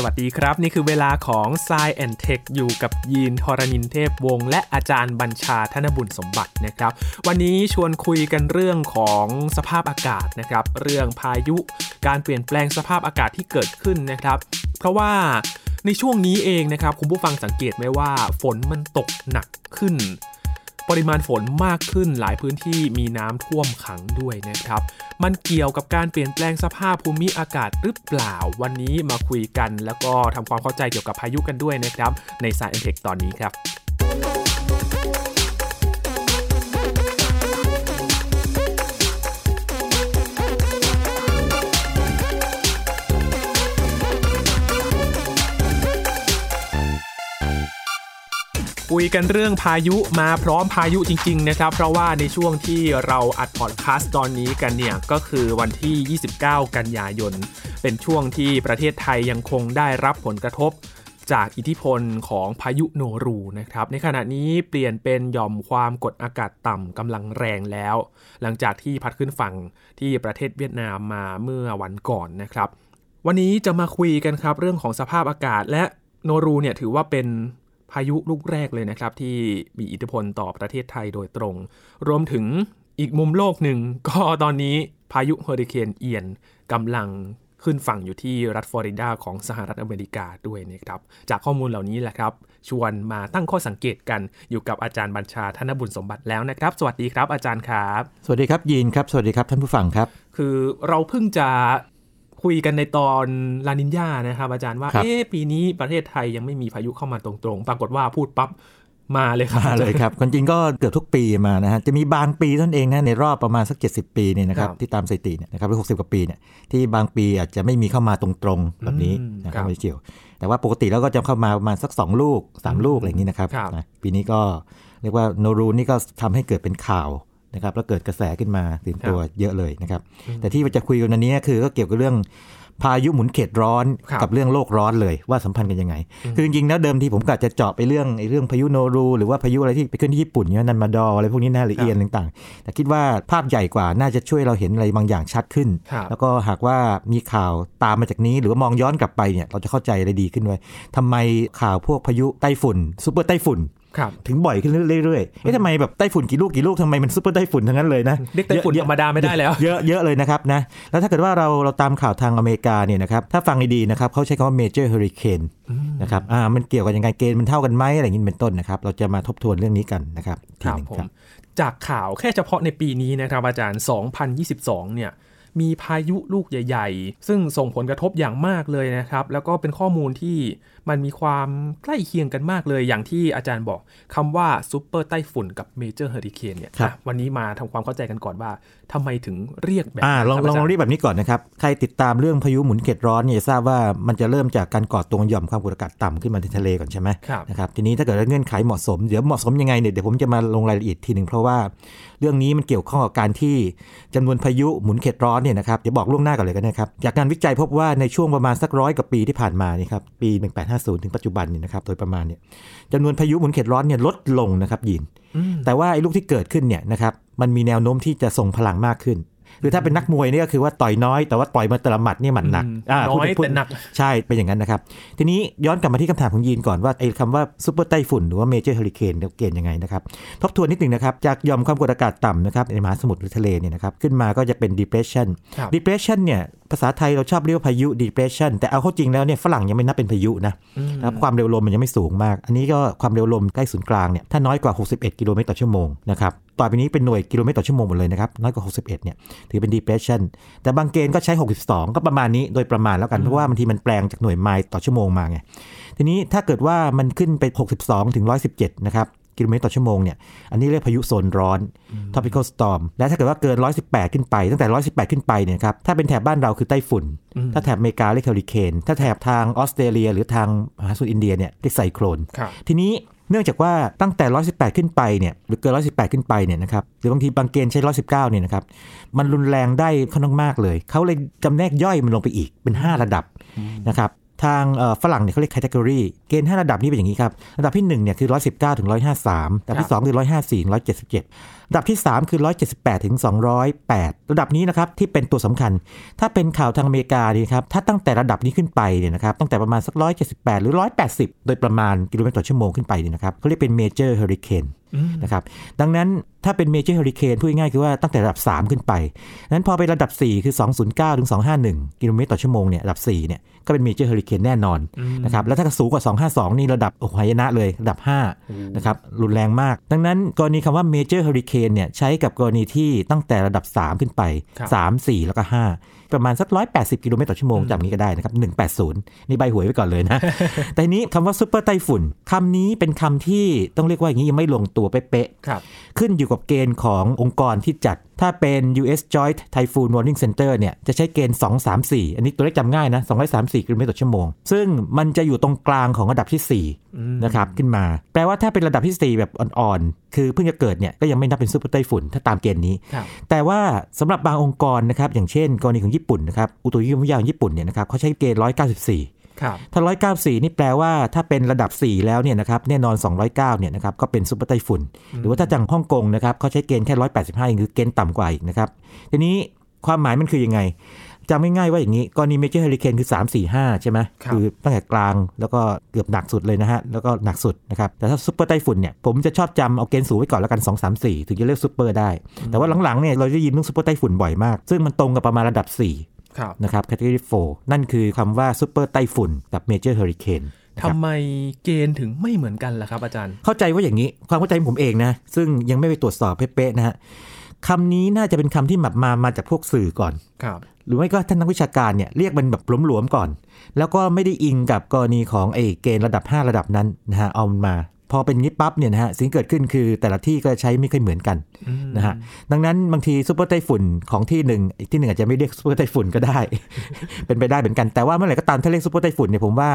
สวัสดีครับ นี่คือเวลาของ s ซแอนเทคอยู่กับยีนทรณินเทพวงศ์และอาจารย์บัญชาธนบุญสมบัตินะครับ วันนี้ชวนคุยกันเรื่องของสภาพอากาศนะครับ เรื่องพายุการเปลี่ยนแปลงสภาพอากาศที่เกิดขึ้นนะครับ เพราะว่าในช่วงนี้เองนะครับ คุณผู้ฟังสังเกตไหมว่า ฝนมันตกหนักขึ้น ปริมาณฝนมากขึ้นหลายพื้นที่มีน้ำท่วมขังด้วยนะครับ มันเกี่ยวกับการเปลี่ยนแปลงสภาพภูมิอากาศหรือเปล่า วันนี้มาคุยกัน แล้วก็ทำความเข้าใจเกี่ยวกับพายุกันด้วยนะครับ ในสายเอ็นเทคตอนนี้ครับ คุยกันเรื่องพายุมาพร้อมพายุจริง ๆ นะครับ เพราะว่าในช่วงที่เราอัดพอดแคสต์ตอนนี้กันเนี่ย ก็คือวันที่ 29 กันยายน เป็นช่วงที่ประเทศไทยยังคงได้รับผลกระทบจากอิทธิพลของพายุโนรูนะครับ ในขณะนี้เปลี่ยนเป็นหย่อมความกดอากาศต่ำกำลังแรงแล้ว หลังจากที่พัดขึ้นฝั่งที่ประเทศเวียดนามมาเมื่อวันก่อนนะครับ วันนี้จะมาคุยกันครับเรื่องของสภาพอากาศและโนรูเนี่ยถือว่าเป็น พายุลูกแรกเลยนะครับ ที่มีอิทธิพลต่อประเทศไทยโดยตรง รวมถึงอีกมุมโลกหนึ่งก็ตอนนี้พายุเฮอริเคนเอียนกำลังขึ้นฝั่งอยู่ที่รัฐฟลอริดาของสหรัฐอเมริกาด้วยนะครับ จากข้อมูลเหล่านี้แหละครับ ชวนมาตั้งข้อสังเกตกันอยู่กับอาจารย์บัญชาธนบุญสมบัติแล้วนะครับ สวัสดีครับอาจารย์ครับ สวัสดีครับยีนครับ สวัสดีครับท่านผู้ฟังครับ คือเราเพิ่งจะ คุยกันในตอนลานินยานะครับอาจารย์ว่าครับเอ๊ะปีนี้ประเทศไทยยังไม่มีพายุเข้ามาตรงๆ ปรากฏว่าพูดปั๊บมาเลยครับมาเลยครับความจริงก็เกือบทุกปีมานะฮะจะมีบางปีเท่านั้นเองนะในรอบประมาณสัก 70 ปีเนี่ยนะครับครับที่ตามสถิติเนี่ยนะครับหรือหกสิบกว่าปีเนี่ยที่บางปีอาจจะไม่มีเข้ามาตรงๆแบบนี้อืมนะคครัรับบไม่เกี่ยว แต่ว่าปกติแล้วก็จะเข้ามาประมาณสัก 2 ลูก 3 ลูกอะไรอย่างนี้นะครับครับนะปีนี้ก็เรียกว่าโนรูนี่ก็ทำให้เกิดเป็นข่าว นะครับแล้วเกิดกระแสขึ้นมาตื่นตัวเยอะเลยนะครับ แต่ที่จะคุยกันวันนี้คือก็เกี่ยวกับเรื่องพายุหมุนเขตร้อนครับกับเรื่องโลกร้อนเลยว่าสัมพันธ์กันยังไง คือจริงๆแล้วเดิมทีผมกะจะเจาะไปเรื่องไอ้เรื่องพายุโนรู หรือว่าพายุอะไรที่ไปขึ้นที่ญี่ปุ่นเนี่ยนันมาดอลอะไรพวกนี้น่าละเอียดต่างๆ แต่คิดว่าภาพใหญ่กว่าน่าจะช่วยเราเห็นอะไรบางอย่างชัดขึ้นครับแล้วก็หากว่ามีข่าวตามมาจากนี้ หรือว่ามองย้อนกลับไปเนี่ยเราจะเข้าใจอะไรดีขึ้นด้วยทำไมข่าวพวกพายุไต้ฝุ่นซูเปอร์ไต้ฝุ่นครับ ถึงบ่อยขึ้นเรื่อยๆเอ๊ะทำไมแบบไต้ฝุ่นกี่ลูกกี่ลูกทำไมมันซูเปอร์ไต้ฝุ่นทั้งนั้นเลยนะเรียกไต้ฝุ่นเยธรอะรมดาไม่ได้แล้ว เยอะเยอะเลยนะครับนะแล้วถ้าเกิดว่าเราเราตามข่าวทางอเมริกาเนี่ยนะครับถ้าฟังดีๆนะครับเขาใช้คำว่า major hurricane นะครับอ่ามันเกี่ยวกันยังไงเกณฑ์มันเท่ากันไหมอะไรอย่างนี้เป็นต้นนะครับเราจะมาทบทวนเรื่องนี้กันนะครับคทีรับหนึ่งผมครับจากข่าวแค่เฉพาะในปีนี้นะครับอาจารย์ 2022 เนี่ยมีพายุลูกใหญ่ ๆ ซึ่งส่งผลกระทบอย่างมากเลยนะครับ แล้วก็เป็นข้อมูลที่ มันมีความใกล้เคียงกันมากเลยอย่างที่อาจารย์บอกคำว่าซูเปอร์ไต้ฝุ่นกับ major hurricane เนี่ยครับอะวันนี้มาทำความเข้าใจกันก่อนว่าทำไมถึงเรียกแบบอ่านั้นลองคบลองลองาจาเรียกแบบนี้ก่อนนะครับ ใครติดตามเรื่องพายุหมุนเขตร้อนเนี่ยจะทราบว่ามันจะเริ่มจากการก่อตัวหย่อมความกดอากาศต่ำขึ้นมาในทะเลก่อนใช่ไหมครับนะครับทีนี้ถ้าเกิดว่าเงื่อนไขเหมาะสมเดี๋ยวเหมาะสมยังไงเนี่ยเดี๋ยวผมจะมาลงรายละเอียดทีหนึ่งเพราะว่าเรื่องนี้มันเกี่ยวข้องกับการที่จำนวนพายุหมุนเขตร้อนเนี่ยนะครับเดี๋ยวบอกล่วงหน้าก่อนเลยกันนะครับจากการวิจัยพบว่าในช่วงประมาณสักร้อยกว่าปีที่ผ่านมานี่ครับปี 1850ถึงปัจจุบันเนี่ยนะครับโดยประมาณเนี่ยจำนวนพายุหมุนเขตร้อนเนี่ยลดลงนะครับยินอืมแต่ว่าไอ้ลูกที่เกิดขึ้นเนี่ยนะครับมันมีแนวโน้มที่จะทรงพลังมากขึ้น คือถ้าเป็นนักมวยเนี่ยก็คือว่าต่อยน้อยแต่ว่าต่อยมาแต่ละหมัดเนี่ยหมัดหนักอืมอ่าน้อยพูดแต่หนักใช่เป็นอย่างนั้นนะครับ ทีนี้ย้อนกลับมาที่คำถามของยีนก่อนว่าไอ้คำว่าซูเปอร์ไต้ฝุ่นหรือว่า major hurricane เกณฑ์ยังไงนะครับทบทวนนิดหนึ่งนะครับจากหย่อมความกดอากาศต่ำนะครับในมหาสมุทรหรือทะเลเนี่ยนะครับขึ้นมาก็จะเป็น depression ครับ depression เนี่ยภาษาไทยเราชอบเรียกว่าพายุ depression แต่เอาเข้าจริงแล้วเนี่ยฝรั่งยังไม่นับเป็นพายุนะอืมนะครับความเร็วลมมันยังไม่สูงมาก อันนี้ก็ความเร็วลมใกล้ศูนย์กลางเนี่ยถ้าน้อยกว่า 61 กิโลเมตรต่อชั่วโมงนะครับ ต่อไปนี้เป็นหน่วยกิโลเมตรต่อชั่วโมงหมดเลยนะครับ น้อยกว่า 61 เนี่ย ถือเป็น depression แต่บางเกณฑ์ก็ใช้ 62 ก็ประมาณนี้โดยประมาณแล้วกัน เพราะว่าบางทีมันแปลงจากหน่วยไมล์ต่อชั่วโมงมาไง ทีนี้ถ้าเกิดว่ามันขึ้นไป 62 ถึง 117 นะครับกิโลเมตรต่อชั่วโมงเนี่ย อันนี้เรียกพายุโซนร้อน tropical storm และถ้าเกิดว่าเกิน 118 ขึ้นไป ตั้งแต่ 118 ขึ้นไปเนี่ยครับ ถ้าเป็นแถบบ้านเราคือไต้ฝุ่นอืมถ้าแถบอเมริกาเรียกเฮอริเคน ถ้าแถบทางออสเตรเลีย หรือทางมหาสมุทรอินเดียเนี่ยเรียกไซโคลนครับทีนี้ เนื่องจากว่าตั้งแต่ 118 ขึ้นไปเนี่ยหรือเกิน 118 ขึ้นไปเนี่ยนะครับหรือบางทีบางเกณฑ์ใช้ 119 เนี่ยนะครับมันรุนแรงได้ค่อนข้างมากเลย เขาเลยจำแนกย่อยมันลงไปอีกเป็น 5 ระดับนะครับทางฝรั่งเนี่ยเขาเรียก category เกณฑ์ 5 ระดับนี้เป็นอย่างนี้ครับ ระดับที่1เนี่ยคือ 119 ถึง 153 ระดับที่ 2 คือ 154 177 ระดับที่ 3 คือ 178ถึง208 ระดับนี้นะครับที่เป็นตัวสำคัญ ถ้าเป็นข่าวทางอเมริกานี่ครับถ้าตั้งแต่ระดับนี้ขึ้นไปเนี่ยนะครับตั้งแต่ประมาณสัก 178 หรือ 180 โดยประมาณกิโลเมตรต่อชั่วโมงขึ้นไปเนี่ยนะครับเขาเรียกเป็น major hurricane อืมนะครับดังนั้นถ้าเป็น major hurricane พูดง่ายๆคือว่าตั้งแต่ระดับ 3 ขึ้นไปนั้นพอไประดับ 4 คือ 209ถึง251 กิโลเมตรต่อชั่วโมงเนี่ยระดับ4เนี่ยก็เป็น major hurricane แน่นอนอืมนะครับแล้วถ้าสูงกว่า 252 นี่ระดับโอ้โหหายนะเลยระดับ5นะครับรุนแรงมาก ดังนั้นกรณีคำว่า major hurricane เนี่ยใช้กับกรณีที่ตั้งแต่ระดับ 3 ขึ้นไปครับ3 4 แล้วก็ 5 ประมาณสัก 180 กิโลเมตรต่อชั่วโมงจำนี้ก็ได้นะครับ 180 นี่ใบหวยไว้ก่อนเลยนะ แต่ทีนี้คำว่า super ไต้ฝุ่นคำนี้เป็นคำที่ต้องเรียกว่าอย่างนี้ยังไม่ลงตัวเป๊ะๆครับขึ้นอยู่กับเกณฑ์ขององค์กรที่จัดถ้าเป็น US Joint Typhoon Warning Center เนี่ย จะใช้เกณฑ์ 234 อันนี้ตัวเลขจำง่ายนะ234กิโลเมตรต่อชั่วโมง ซึ่งมันจะอยู่ตรงกลางของระดับที่อืม4นะครับ ขึ้นมา แปลว่าถ้าเป็นระดับที่ 4 แบบอ่อน ๆ คือเพิ่งจะเกิดเนี่ย ก็ยังไม่นับเป็นซูเปอร์ไต้ฝุ่น ถ้าตามเกณฑ์นี้ครับแต่ว่าสำหรับบางองค์กรนะครับอย่างเช่น กรณีของญี่ปุ่นนะครับอุตุนิยมวิทยาของญี่ปุ่นเนี่ยนะครับเขาใช้เกณฑ์194ครับถ้า194นี่แปลว่าถ้าเป็นระดับ 4 แล้วเนี่ยนะครับแน่นอน 209เนี่ยนะครับก็เป็นซุปเปอร์ไต้ฝุ่น หรือว่าถ้าทางฮ่องกงนะครับเขาใช้เกณฑ์แค่ 185เองคือเกณฑ์ต่ำกว่าอีกนะครับทีนี้ความหมายมันคือยังไง จำง่ายๆว่าอย่างนี้กรณี major hurricane คือ 3 4 5 ใช่ไหมครับอตั้งแต่กลางแล้วก็เกือบหนักสุดเลยนะฮะ แล้วก็หนักสุดนะครับ แต่ถ้าซุปเปอร์ไต้ฝุ่นเนี่ย ผมจะชอบจำเอาเกณฑ์สูงไว้ก่อนแล้วกัน 2 3 4 ถึงจะเรียกซุปเปอร์ได้ แต่ว่าหลังๆเนี่ยเราได้ยินเรื่องซุปเปอร์ไต้ฝุ่นบ่อยมาก ซึ่งมันตรงกับประมาณระดับ4ครับนะครับ category 4นั่นคือคำว่าซูเปอร์ไต้ฝุ่นกับ major hurricaneทำไมเกณฑ์ถึงไม่เหมือนกันล่ะครับอาจารย์ เข้าใจว่าอย่างนี้ความเข้าใจของผมเองนะซึ่งยังไม่ไปตรวจสอบเป๊ะๆนะฮะ คำนี้น่าจะเป็นคำที่แบบมามาจากพวกสื่อก่อนครับหรือไม่ก็ท่านนักวิชาการเนี่ยเรียกมันแบบหลวมๆก่อน แล้วก็ไม่ได้อิงกับกรณีของไอ้เกณฑ์ระดับ 5 ระดับนั้นนะฮะเอามันมา พอเป็นงี้ปั๊บเนี่ยนะฮะสิ่งที่เกิดขึ้นคือแต่ละที่ก็ใช้ไม่ค่อยเหมือนกันอืมนะฮะดังนั้นบางทีซูเปอร์ไต้ฝุ่นของที่หนึ่งอีกที่หนึ่งอาจจะไม่เรียกซูเปอร์ไต้ฝุ่นก็ได้ เป็นไปได้เหมือนกันแต่ว่าเมื่อไหร่ก็ตามถ้าเรียกซูเปอร์ไต้ฝุ่นเนี่ยผมว่า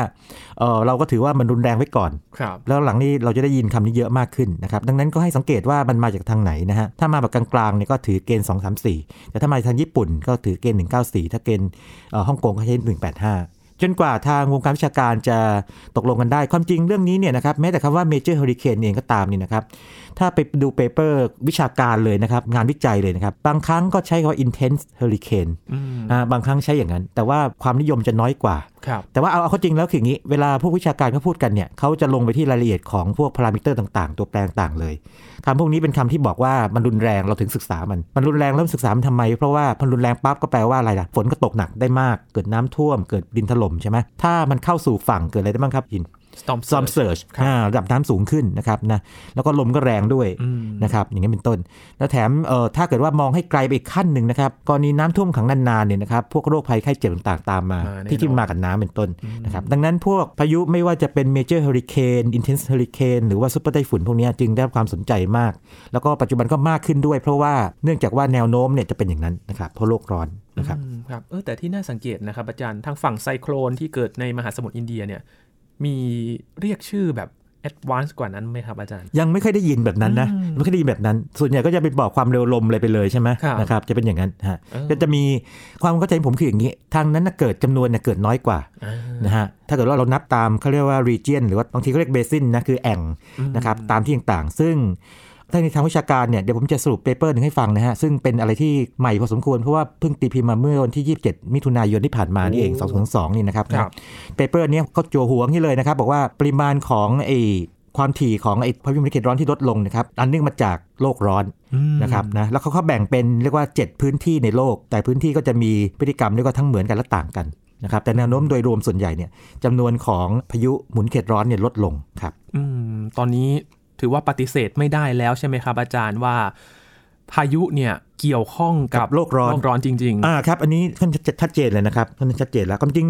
เออเราก็ถือว่ามันรุนแรงไว้ก่อนครับแล้วหลังนี้เราจะได้ยินคำนี้เยอะมากขึ้นนะครับดังนั้นก็ให้สังเกตว่ามันมาจากทางไหนนะฮะถ้ามาแบบกลางๆเนี่ยก็ถือเกณฑ์ 2 3 4 แต่ถ้ามาทางญี่ปุ่นก็ถือเกณฑ์194 ถ้าเกณฑ์เอ่อฮ่องกงก็ใช้185 จนกว่าทางวงการวิชาการจะตกลงกันได้ ความจริงเรื่องนี้เนี่ยนะครับแม้แต่คำว่า major hurricane เองก็ตามนี่นะครับถ้าไปดู paper วิชาการเลยนะครับ งานวิจัยเลยนะครับ บางครั้งก็ใช้คำว่า intense hurricane อืมอ่าบางครั้งใช้อย่างนั้น แต่ว่าความนิยมจะน้อยกว่าครับ แต่ว่าเอาเอาเข้าจริงแล้วคืออย่างนี้ เวลาพวกวิชาการเขาพูดกันเนี่ยเขาจะลงไปที่รายละเอียดของพวกพารามิเตอร์ต่างๆ ตัวแปรต่างเลยคำพวกนี้เป็นคำที่บอกว่ามันรุนแรงเราถึงศึกษามัน มันรุนแรงแล้วศึกษามันทำไม เพราะว่าพอรุนแรงปั๊บก็แปลว่าอะไรล่ะ ฝนก็ตกหนักได้มาก เกิดน้ำท่วม เกิดดินถล่มใช่ไหมถ้ามันเข้าสู่ฝั่งเกิดอะไรได้บ้างครับยิน storm ซอมเซิร์ชครับระดับน้ำสูงขึ้นนะครับนะแล้วก็ลมก็แรงด้วยอืมนะครับอย่างนี้เป็นต้น แล้วแถมเอ่อถ้าเกิดว่ามองให้ไกลไปอีกขั้นหนึ่งนะครับกรณีน้ำท่วมขังนานๆเนี่ยนะครับพวกโรคภัยไข้เจ็บต่างๆตามมาอ่าแน่นอนที่ที่มากับน้ำเป็นต้นนะครับดังนั้นพวกพายุไม่ว่าจะเป็น major hurricane intense hurricane หรือว่าซูเปอร์ไต้ฝุ่นพวกเนี้ยจึงได้รับความสนใจมาก แล้วก็ปัจจุบันก็มากขึ้นด้วย เพราะว่าเนื่องจากว่าแนวโน้มเนี่ยจะเป็นอย่างนั้นนะครับเพราะโลกร้อนนะครับอืมครับเออแต่ที่น่าสังเกตนะครับอาจารย์ทางฝั่งไซโคลนที่เกิดในมหาสมุทรอินเดียเนี่ย มีเรียกชื่อแบบ advance กว่านั้นไหมครับอาจารย์ ยังไม่เคยได้ยินแบบนั้นนะอืมไม่เคยได้ยินแบบนั้น ส่วนใหญ่ก็จะไปบอกความเร็วลมอะไรไปเลยใช่ไหมครับนะครับจะเป็นอย่างนั้นฮะเออก็จะมีความเข้าใจผมคืออย่างนี้ ทางนั้นนะเกิดจำนวนเนี่ยเกิดน้อยกว่าอ่านะฮะถ้าเกิดว่าเรานับตามเขาเรียกว่า region หรือว่าบางทีเขาเรียก basin นะคือแอ่งอืมนะครับตามที่ต่างๆ ซึ่ง ถ้าในทางวิชาการเนี่ยเดี๋ยวผมจะสรุป paper หนึ่งให้ฟังนะฮะ ซึ่งเป็นอะไรที่ใหม่พอสมควร เพราะว่าเพิ่งตีพิมพ์มาเมื่อวันที่ 27 มิถุนายนที่ผ่านมานี่เองโอ้2022 นี่นะครับครับเปเปอร์เนี้ยเขาจัวหัวนี่เลยนะครับ บอกว่าปริมาณของไอความถี่ของไอพายุมฤตร้อนที่ลดลงนะครับ อันเนื่องมาจากโลกร้อนอืมนะครับนะแล้วเขาเขาแบ่งเป็นเรียกว่า 7 พื้นที่ในโลก แต่พื้นที่ก็จะมีพฤติกรรมเรียกว่าทั้งเหมือนกันและต่างกันนะครับแต่แนวโน้มโดยรวมส่วนใหญ่เนี่ยจำนวนของพายุหมุนเขตร้อนเนี่ยลดลงครับอืมตอนนี้ ถือว่าปฏิเสธไม่ได้แล้วใช่ไหมครับ อาจารย์ว่า พายุเนี่ยเกี่ยวข้องกับกับโลกร้อนโลกร้อนจริงอ่าครับ อันนี้ค่อนข้างจะชัดเจนเลยนะครับค่อนข้างชัดเจนแล้วความจริง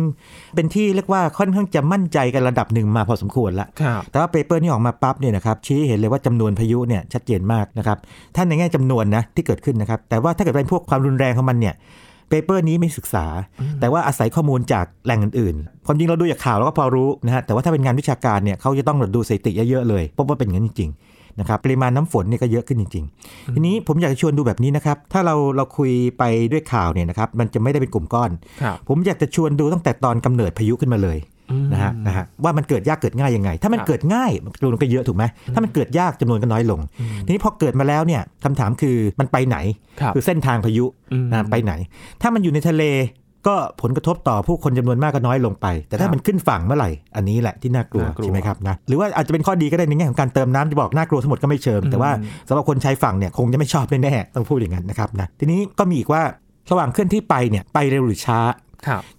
เป็นที่เรียกว่าค่อนข้างจะมั่นใจกันระดับหนึ่งมาพอสมควรแล้วๆครับแต่ว่า paper นี้ออกมาปั๊บเนี่ยนะครับชี้ให้เห็นเลยว่าจำนวนพายุเนี่ยชัดเจนมากนะครับท่านในแง่จำนวนนะที่เกิดขึ้นนะครับแต่ว่าถ้าเกิดเป็นพวกความรุนแรงของมันเนี่ย paper นี้ไม่ศึกษา แต่ว่าอาศัยข้อมูลจากแหล่งอื่นๆ ความจริงเราดูจากข่าวเราก็พอรู้นะฮะ แต่ว่าถ้าเป็นงานวิชาการเนี่ยเขาจะต้องดูสถิติเยอะๆเลยพบว่าเป็นอย่างนั้นจริงๆนะครับ ปริมาณน้ำฝนเนี่ยก็เยอะขึ้นจริง ๆ ทีนี้ผมอยากจะชวนดูแบบนี้นะครับ ถ้าเราเราคุยไปด้วยข่าวเนี่ยนะครับ มันจะไม่ได้เป็นกลุ่มก้อนครับผมอยากจะชวนดูตั้งแต่ตอนกำเนิดพายุขึ้นมาเลย นะฮะนะฮะว่ามันเกิดยากเกิดง่ายยังไง ถ้ามันเกิดง่ายจำนวนก็เยอะถูกไหมถ้ามันเกิดยากจำนวนก็น้อยลง ทีนี้พอเกิดมาแล้วเนี่ยคำถามคือมันไปไหนครับคือเส้นทางพายุอืมนะไปไหน ถ้ามันอยู่ในทะเลก็ผลกระทบต่อผู้คนจำนวนมากก็น้อยลงไป แต่ถ้าครับมันขึ้นฝั่งเมื่อไหร่ อันนี้แหละที่น่ากลัวน่ากลัวใช่ไหมครับนะหรือว่าอาจจะเป็นข้อดีก็ได้ในแง่ของการเติมน้ำที่บอกน่ากลัวทั้งหมดก็ไม่เชิงแต่ว่าสำหรับคนใช้ฝั่งเนี่ยคงจะไม่ชอบแน่ๆต้องพูดอย่างนั้นนะครับนะทีนี้ก็มีอีกว่าระหว่างเคลื่อนที่ไปเนี่ยไปเร็วหรือช้าครับ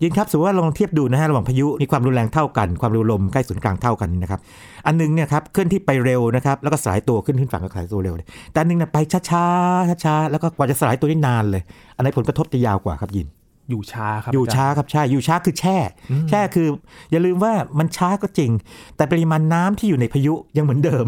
ยินครับสมมติว่าลองเทียบดูนะฮะระหว่างพายุมีความรุนแรงเท่ากัน ความเร็วลมใกล้ศูนย์กลางเท่ากันนะครับ อันหนึงเนี่ยครับเคลื่อนที่ไปเร็วนะครับ แล้วก็สลายตัวขึ้นขึ้นฝั่งก็สลายตัวเร็วเลยแต่อันหนึงเนี่ยไปช้าๆช้าๆแล้วก็กว่าจะสลายตัวได้นานเลย อันไหนผลกระทบจะยาวกว่าครับยิน อยู่ช้าครับ อยู่จรช้าครับใช่ อยู่ช้าคือแช่ แช่คือ อย่าลืมว่ามันช้าก็จริง แต่ปริมาณน้ำที่อยู่ในพายุยังเหมือนเดิม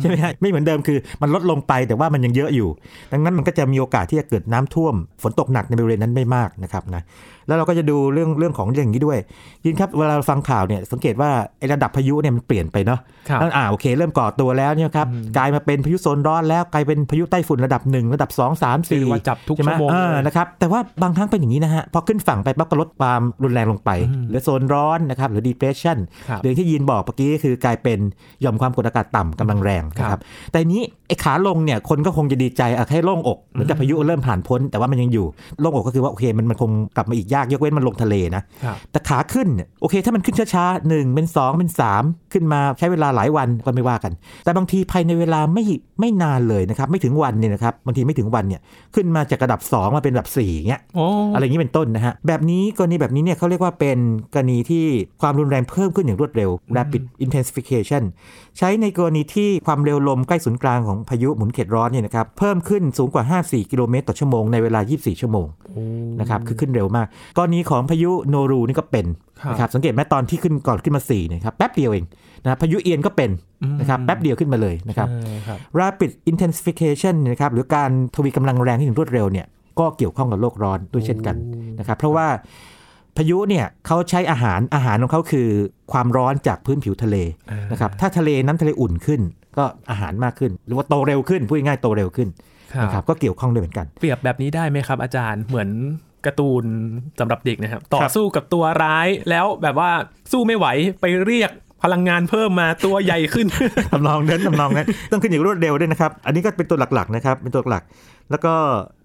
ใช่ไหมฮะไม่เหมือนเดิมคือมันลดลงไปแต่ว่ามันยังเยอะอยู่ ดังนั้นมันก็จะมีโอกาสที่จะเกิดน้ำท่วม ฝนตกหนักในบริเวณนั้นไม่มากนะครับนะแล้วเราก็จะดูเรื่องเรื่องของอย่างนี้ด้วย ยินครับเวลาเราฟังข่าวเนี่ยสังเกตว่าไอ้ระดับพายุเนี่ยมันเปลี่ยนไปเนาะครับแล้วอ่าโอเค เริ่มก่อตัวแล้วเนี่ยครับกลายมาเป็นพายุโซนร้อนแล้วกลายเป็นพายุใต้ฝุ่นระดับหนึ่งระดับ 2 3เรียก4ว่าจับทุกใช่ไหมชั่วโมงเออเลยนะครับแต่ว่าบางครั้งเป็นอย่างนี้นะฮะพอขึ้นฝั่งไปปั๊บก็ลดความรุนแรงลงไปเหรือโซนร้อนนะครับหรือ depression ครับหรือที่ยีนบอกเมื่อกี้ก็คือกลายเป็นหย่อมความกดอากาศต่ำกำลังแรงนะคครัรับบแต่อันนี้ไอ้ขาลงเนี่ยคนก็คงจะดีใจอะให้โล่งอกเหมือนกับพายุเริ่มผ่านพ้น แต่ว่ามันยังอยู่โล่งอกก็คือว่าโอเคมันมันคงกลับมาอีกยากยกเว้นมันลงทะเลนะครับแต่ขาขึ้นเนี่ยโอเค ถ้ามันขึ้นช้าๆหนึ่งเป็นสองเป็นสามขึ้นมาใช้เวลาหลายวันก็ไม่ว่ากัน แต่บางทีภายในเวลาไม่ไม่นานเลยนะครับไม่ถึงวันเนี่ยนะครับบางทีไม่ถึงวันเนี่ยขึ้นมาจากระดับ 2 มาเป็นระดับ4อย่างเงี้ยโอ้อะไรอย่างนี้เป็นต้นนะฮะแบบนี้กรณีแบบนี้เนี่ยเขาเรียกว่าเป็นกรณีที่ความรุนแรงเพิ่มขึ้นอย่างรวดเร็ว rapid intensification ใช้ในกรณีที่ความเร็วลมใกล้ศูนย์กลางของพายุหมุนเขตร้อนเนี่ยนะครับเพิ่มขึ้นสูงกว่า 54 กิโลเมตรต่อชั่วโมงในเวลา 24 ชั่วโมงนะครับคือขึ้นเร็วมากกรณีของพายุโนรูนี่ก็เป็นครับนะครับสังเกตไหมตอนที่ขึ้นก่อนขึ้นมา4เนี่ยครับแป๊บเดียวเองนะพายุเอียนก็เป็นนะครับแป๊บเดียวขึ้นมาเลยนะครับเออครับ rapid intensification เนยนะครับหรือการทวีกำลังแรงที่ถึงรวดเร็วเนี่ย ก็เกี่ยวข้องกับโลกร้อนด้วยเช่นกันนะครับเพราะว่าพายุเนี่ยเขาใช้อาหารอาหารของเขาคือความร้อนจากพื้นผิวทะเลอ่านนะครับถ้าทะเลน้ำทะเลอุ่นขึ้น ก็อาหารมากขึ้น หรือว่าโตเร็วขึ้นพูดง่ายๆโตเร็วขึ้นครันะครับบก็เกี่ยวข้องด้วยเหมือนกัน เปรียบแบบนี้ได้ไหมครับอาจารย์เหมือนการ์ตูนสำหรับเด็กนะครับ ต่อครับสู้กับตัวร้ายแล้วแบบว่าสู้ไม่ไหวไปเรียกพลังงานเพิ่มมาตัวใหญ่ขึ้นทำนองนั้นทำนองนั้นต้องขึ้นอย่างรวดเร็วด้วยนะครับ อันนี้ก็เป็นตัวหลักๆนะครับเป็นตัวหลักแล้วก็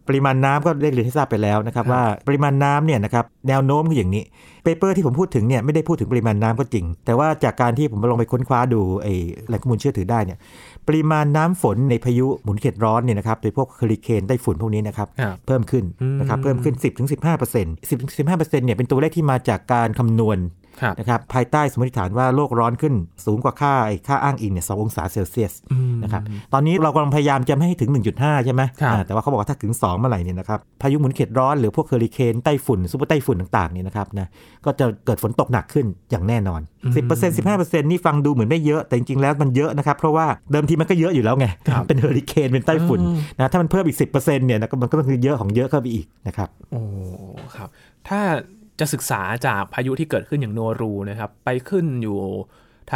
ปริมาณน้ำก็ได้เรียนให้ทราบไปแล้วนะครับครับว่าปริมาณน้ำเนี่ยนะครับแนวโน้มคืออย่างนี้ เปเปอร์ที่ผมพูดถึงเนี่ยไม่ได้พูดถึงปริมาณน้ำก็จริง แต่ว่าจากการที่ผมลองไปค้นคว้าดูไอ้แหล่งข้อมูลเชื่อถือได้เนี่ยปริมาณน้ำฝนในพายุหมุนเขตร้อนเนี่ยนะครับโดยพวกเฮอริเคนไต้ฝุ่นพวกนี้นะครับครับเพิ่มขึ้นนะครับเพิ่มขึ้น 10-15% 10-15%เนี่ยเป็นตัวเลขที่มาจากการคำนวณครับนะครับภายใต้สมมติฐานว่าโลกร้อนขึ้นสูงกว่าค่าไอ้ค่าอ้างอิงเนี่ยสององศาเซลเซียสนะครับตอนนี้เรากำลังพยายามจะไม่ให้ถึง 1.5 ใช่ไหมครับอ่าแต่ว่าเขาบอกว่าถ้าถึง 2 เมื่อไหร่เนี่ยนะครับพายุหมุนเขตร้อนหรือพวกเฮอริเคนไต้ฝุ่นซูเปอร์ไต้ฝุ่นต่างๆเนี่ยนะครับนะก็จะเกิดฝนตกหนักขึ้นอย่างแน่นอน 10% 15%นี่ฟังดูเหมือนไม่เยอะแต่จริงๆแล้วมันเยอะนะครับ เพราะว่าเดิมทีมันก็เยอะอยู่แล้วไงครับเป็นเฮอริเคนเป็นไต้ฝุ่นนะถ้ามันเพิ่มอีก 10%เนี่ยนะก็มันก็ต้องคือเยอะของเยอะเข้าไปอีกนะครับโอ้ครับถ้าจะศึกษาจากพายุที่เกิดขึ้นอย่างโนรูนะครับไปขึ้นอยู่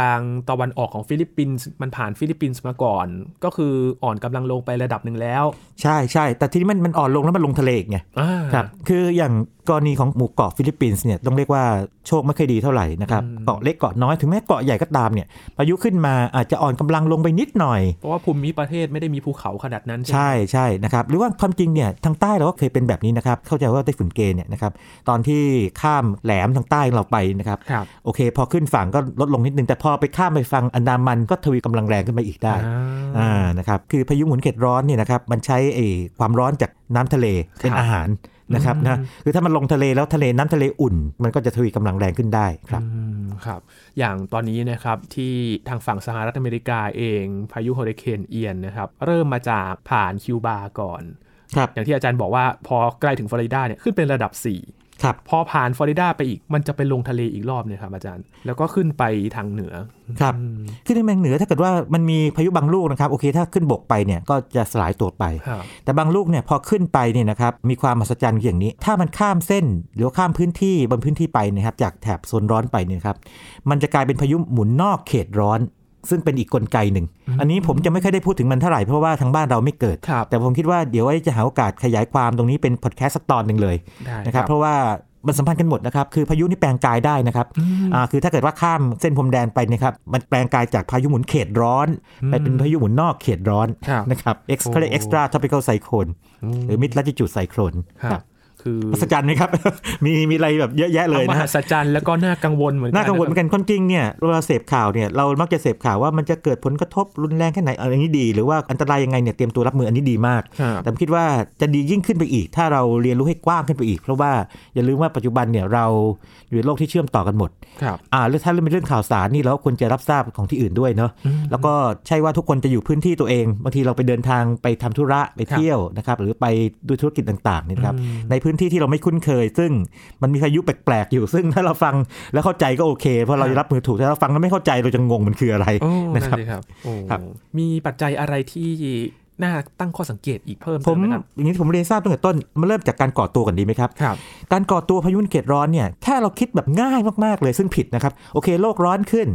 ทางตะวันออกของฟิลิปปินส์มันผ่านฟิลิปปินส์มาก่อน ก็คืออ่อนกำลังลงไประดับหนึ่งแล้ว ใช่ใช่แต่ทีนี้มันมันอ่อนลงแล้วมันลงทะเลอีกไงอ่าครับคืออย่างกรณีของหมู่เกาะฟิลิปปินส์เนี่ยต้องเรียกว่าโชคไม่ค่อยดีเท่าไหร่นะครับเกาะเล็กเกาะน้อยถึงแม้เกาะใหญ่ก็ตามเนี่ยพายุขึ้นมาอาจจะอ่อนกำลังลงไปนิดหน่อย เพราะว่าภูมิประเทศไม่ได้มีภูเขาขนาดนั้นใช่ไหมใช่ใช่นะครับหรือว่าความจริงเนี่ยทางใต้เราก็เคยเป็นแบบนี้นะครับเข้าใจว่าไต้ฝุ่นเกย์เนี่ยนะครับตอนที่ข้ามแหลมทางใต้เราไปนะครับครับโอเค พอขึ้นฝั่งก็ลดลงนิดนึงแต่พอไปข้ามไปฝั่งอันดามันก็ทวีกำลังแรงขึ้นมาอีกได้อ่าอ่านะครับคือพายุหมุนเขตร้อนเนี่ยนะครับมันใช้ไอ้ความร้อนจาก น้ำทะเลเป็นครับอาหารนะครับนะคือถ้ามันลงทะเลแล้วทะเลน้ำทะเลอุ่น มันก็จะทวีกำลังแรงขึ้นได้ครับอืมครับ อย่างตอนนี้นะครับที่ทางฝั่งสหรัฐอเมริกาเอง พายุเฮอริเคนเอียนนะครับ เริ่มมาจากผ่านคิวบาก่อนครับอย่างที่อาจารย์บอกว่าพอใกล้ถึงฟลอริดาเนี่ยขึ้นเป็นระดับ 4 ครับพอผ่านฟลอริดาไปอีกมันจะไปลงทะเลอีกรอบเนี่ยครับอาจารย์ แล้วก็ขึ้นไปทางเหนือครับขึ้นในเมืองเหนือถ้าเกิดว่ามันมีพายุบางลูกนะครับโอเคถ้าขึ้นบกไปเนี่ยก็จะสลายตัวไปครับแต่บางลูกเนี่ยพอขึ้นไปเนี่ยนะครับมีความมหัศจรรย์อย่างนี้ ถ้ามันข้ามเส้นหรือว่าข้ามพื้นที่บนพื้นที่ไปเนะครับจากแถบโซนร้อนไปเนี่ยครับมันจะกลายเป็นพายุหมุนนอกเขตร้อน ซึ่งเป็นอีกกลไกหนึ่ง อันนี้ผมจะไม่ค่อยได้พูดถึงมันเท่าไหร่ เพราะว่าทางบ้านเราไม่เกิดครับแต่ผมคิดว่าเดี๋ยวไว้จะหาโอกาสขยายความตรงนี้เป็นพอดแคสต์สักตอนหนึ่งเลยได้นะครับเพราะว่ามันสัมพันธ์กันหมดนะครับ คือพายุนี่แปลงกายได้นะครับอ่าคือถ้าเกิดว่าข้ามเส้นพรมแดนไปเนะครับมันแปลงกายจากพายุหมุนเขตร้อนไปเป็นพายุหมุนนอกเขตร้อนครับนะครับ X เขาเรียก extra tropical cyclone หรือ mid latitude cyclone ครับ คืออัศจรรย์ไหมครับ มีมีอะไรแบบเยอะแยะเลยมนะหัฮะศจรรย์แล้วก็น่ากังวลเหมือนกันน่ากังวลเหมือนนะกันคนจริงเนี่ยเวลาเสพข่าวเนี่ยเรามักจะเสพข่าวว่ามันจะเกิดผลกระทบรุนแรงแค่ไหนเอาอย่างนี้ดี หรือว่าอันตรายยังไงเนี่ยเตรียมตัวรับมืออันนี้ดีมากครับแต่ผมคิดว่าจะดียิ่งขึ้นไปอีก ถ้าเราเรียนรู้ให้กว้างขึ้นไปอีก เพราะว่าอย่าลืมว่าปัจจุบันเนี่ยเราอยู่ในโลกที่เชื่อมต่อกันหมดครับอ่าแล้วถ้าเรื่องเป็นเรื่องข่าวสารนี่เราควรจะรับทราบของที่อื่นด้วยเนาะแล้วก็ใช่ว่าทุกคนจะอยู่พื้นที่ตัวเองบางทีเราไปเดินทางไปทำธุระไปเที่ยวนะครับหรือไปดูธุรกิจต่างๆเนี่ยนะครับในพื้นที่ที่เราไม่คุ้นเคย ซึ่งมันมีพายุแปลกๆอยู่ซึ่งถ้าเราฟังแล้วเข้าใจก็โอเคเพราะเราจะรับมือถูกถ้าเราฟังแล้วไม่เข้าใจเราจะงงมันคืออะไรโอ้นะนั่นครับสิครับโอ้ครับ มีปัจจัยอะไรที่น่าตั้งข้อสังเกตอีกเพิ่มผเติมมไหมครับอย่างนี้ผมเรียนทราบตั้งแต่ต้นมาเริ่มจากการก่อตัวกันดีไหมครับครับ การก่อตัวพายุเขตร้อนเนี่ยแค่เราคิดแบบง่ายมากๆเลยซึ่งผิดนะครับ โอเค โลกร้อนขึ้น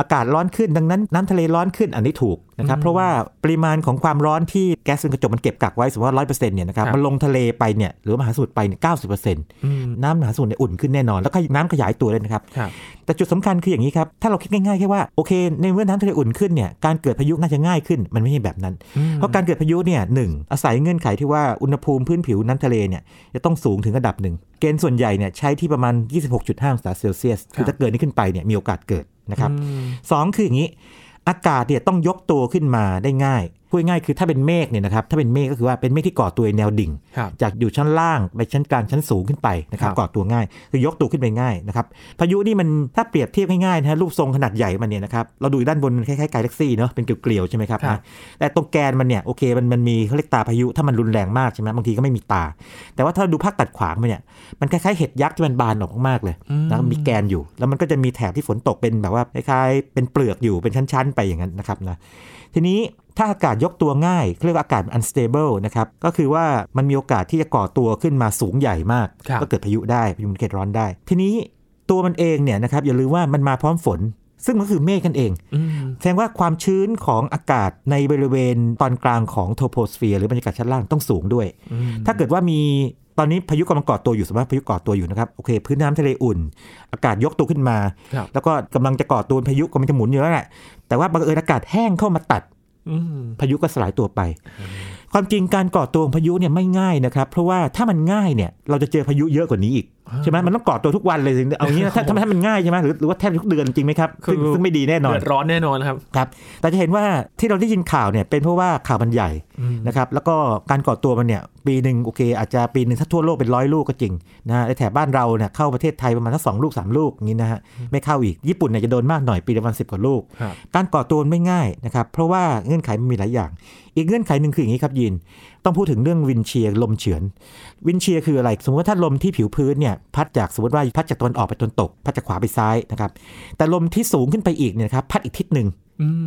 อากาศร้อนขึ้นดังนั้นน้ำทะเลร้อนขึ้นอันนี้ถูกนะครับเพราะว่าปริมาณของความร้อนที่แก๊สเรือนกระจกมันเก็บกักไว้สมมติว่าร้อยเปอร์เซ็นต์เนี่ยนะครับครับมันลงทะเลไปเนี่ยหรือว่ามหาสมุทรไปเนี่ยเก้าสิบเปอร์เซ็นต์อืมน้ำมหาสมุทรเนี่ยอุ่นขึ้นแน่นอน แล้วก็น้ำขยายตัวเลยนะครับครับแต่จุดสำคัญคืออย่างนี้ครับ ถ้าเราคิดง่ายๆแค่ว่าโอเค ในเมื่อน้ำทะเลอุ่นขึ้นเนี่ยการเกิดพายุน่าจะง่ายขึ้นมันไม่ใช่แบบนั้น เพราะการเกิดพายุเนี่ยหนึ่งอาศัยเงื่อนไขที่ว่าอุณหภูมิพื้นผิวน้ำทะเลเนี่ยจะต้องสูงถึงระดับหนึ่งเกณฑ์ส่วนใหญ่เนี่ยใช้ที่ประมาณ 26.5องศาเซลเซียสคือถ้าเกิดนี้ขึ้นไปเนี่ยมีโอกาสเกิด นะครับอืมสองคืออย่างนี้ อากาศเนี่ยต้องยกตัวขึ้นมาได้ง่ายพูดง่ายๆคือถ้าเป็นเมฆเนี่ยนะครับถ้าเป็นเมฆก็คือว่าเป็นเมฆที่ก่อตัวในแนวดิ่งครับจากอยู่ชั้นล่างไปชั้นกลางชั้นสูงขึ้นไปนะครับครับก่อตัวง่าย คือยกตัวขึ้นไปง่ายนะครับพายุนี่มันถ้าเปรียบเทียบง่ายๆนะฮะรูปทรงขนาดใหญ่มันเนี่ยนะครับเราดูด้านบนมันคล้ายๆกาแล็กซี่เนาะเป็นเกลียวๆใช่ไหมครับครับนะแต่ตรงแกนมันเนี่ยโอเคมันมันมีเขาเรียกตาพายุถ้ามันรุนแรงมากใช่ไหมบางทีก็ไม่มีตา แต่ว่าถ้าดูภาคตัดขวางมันเนี่ยมันคล้ายๆเห็ดยักษ์ที่มันบานออกมากๆเลยนะมีแกนอยู่ แล้วมันก็จะมีแถบที่ฝนตกเป็นแบบว่าคล้ายๆเป็นเปลือกอยู่เป็นชั้นๆ ไปอย่างนั้นนะครับนะทีนี้ ถ้าอากาศยกตัวง่ายเขาเรียกว่าอากาศ unstable นะครับ ก็คือว่ามันมีโอกาสที่จะก่อตัวขึ้นมาสูงใหญ่มากครับก็เกิดพายุได้พายุเขตร้อนได้ ทีนี้ตัวมันเองเนี่ยนะครับอย่าลืมว่ามันมาพร้อมฝน ซึ่งมันก็คือเมฆกันเองอืมแสดงว่าความชื้นของอากาศในบริเวณตอนกลางของโทโพสเฟียร์หรือบรรยากาศชั้นล่างต้องสูงด้วย ถ้าเกิดว่ามีตอนนี้พายุกำลังก่อตัวอยู่สมมติว่าพายุก่อตัวอยู่นะครับโอเค พื้นน้ำทะเลอุ่น อากาศยกตัวขึ้นมาครับแล้วก็กำลังจะก่อตัวเป็นพายุกำลังจะหมุนอยู่แล้วแหละแต่ว่าบังเอิญอากาศแห้งเข้ามาตัดอืม พายุก็สลายตัวไป ความจริงการก่อตัวของพายุเนี่ยไม่ง่ายนะครับ เพราะว่าถ้ามันง่ายเนี่ย เราจะเจอพายุเยอะกว่านี้อีก ใช่ไหมมันต้องก่อตัวทุกวันเลยเอางี้นะถ้าถ้าถ้ามันง่ายใช่ไหมหรือหรือว่าแทบทุกเดือนจริงไหมครับซึ่งซึ่งไม่ดีแน่นอนเดือดร้อนแน่นอนครับครับแต่จะเห็นว่าที่เราได้ยินข่าวเนี่ยเป็นเพราะว่าข่าวมันใหญ่นะครับแล้วก็การก่อตัวมันเนี่ยปีหนึ่งโอเค อาจจะปีหนึ่งถ้าทั่วโลกเป็นร้อยลูกก็จริงนะฮะในแถบบ้านเราเนี่ยเข้าประเทศไทยประมาณสักสองลูกสามลูกอย่างนี้นะฮะไม่เข้าอีกญี่ปุ่นเนี่ยจะโดนมากหน่อยปีละประมาณสิบกว่าลูกครับการก่อตัวมันไม่ง่ายนะครับเพราะว่าเงื่อนไขมันมีหลายอย่าง อีกเงื่อนไขหนึ่งคืออย่างนี้ครับยินต้องพูดถึงเรื่อง wind shear ลมเฉือน wind shear คืออะไร สมมติว่าถ้าลมที่ผิวพื้นเนี่ยพัดจากสมมติว่าพัดจากตะวันออกไปตะวันตก พัดจากขวาไปซ้ายนะครับแต่ลมที่สูงขึ้นไปอีกเนี่ยครับพัดอีกทิศหนึ่ง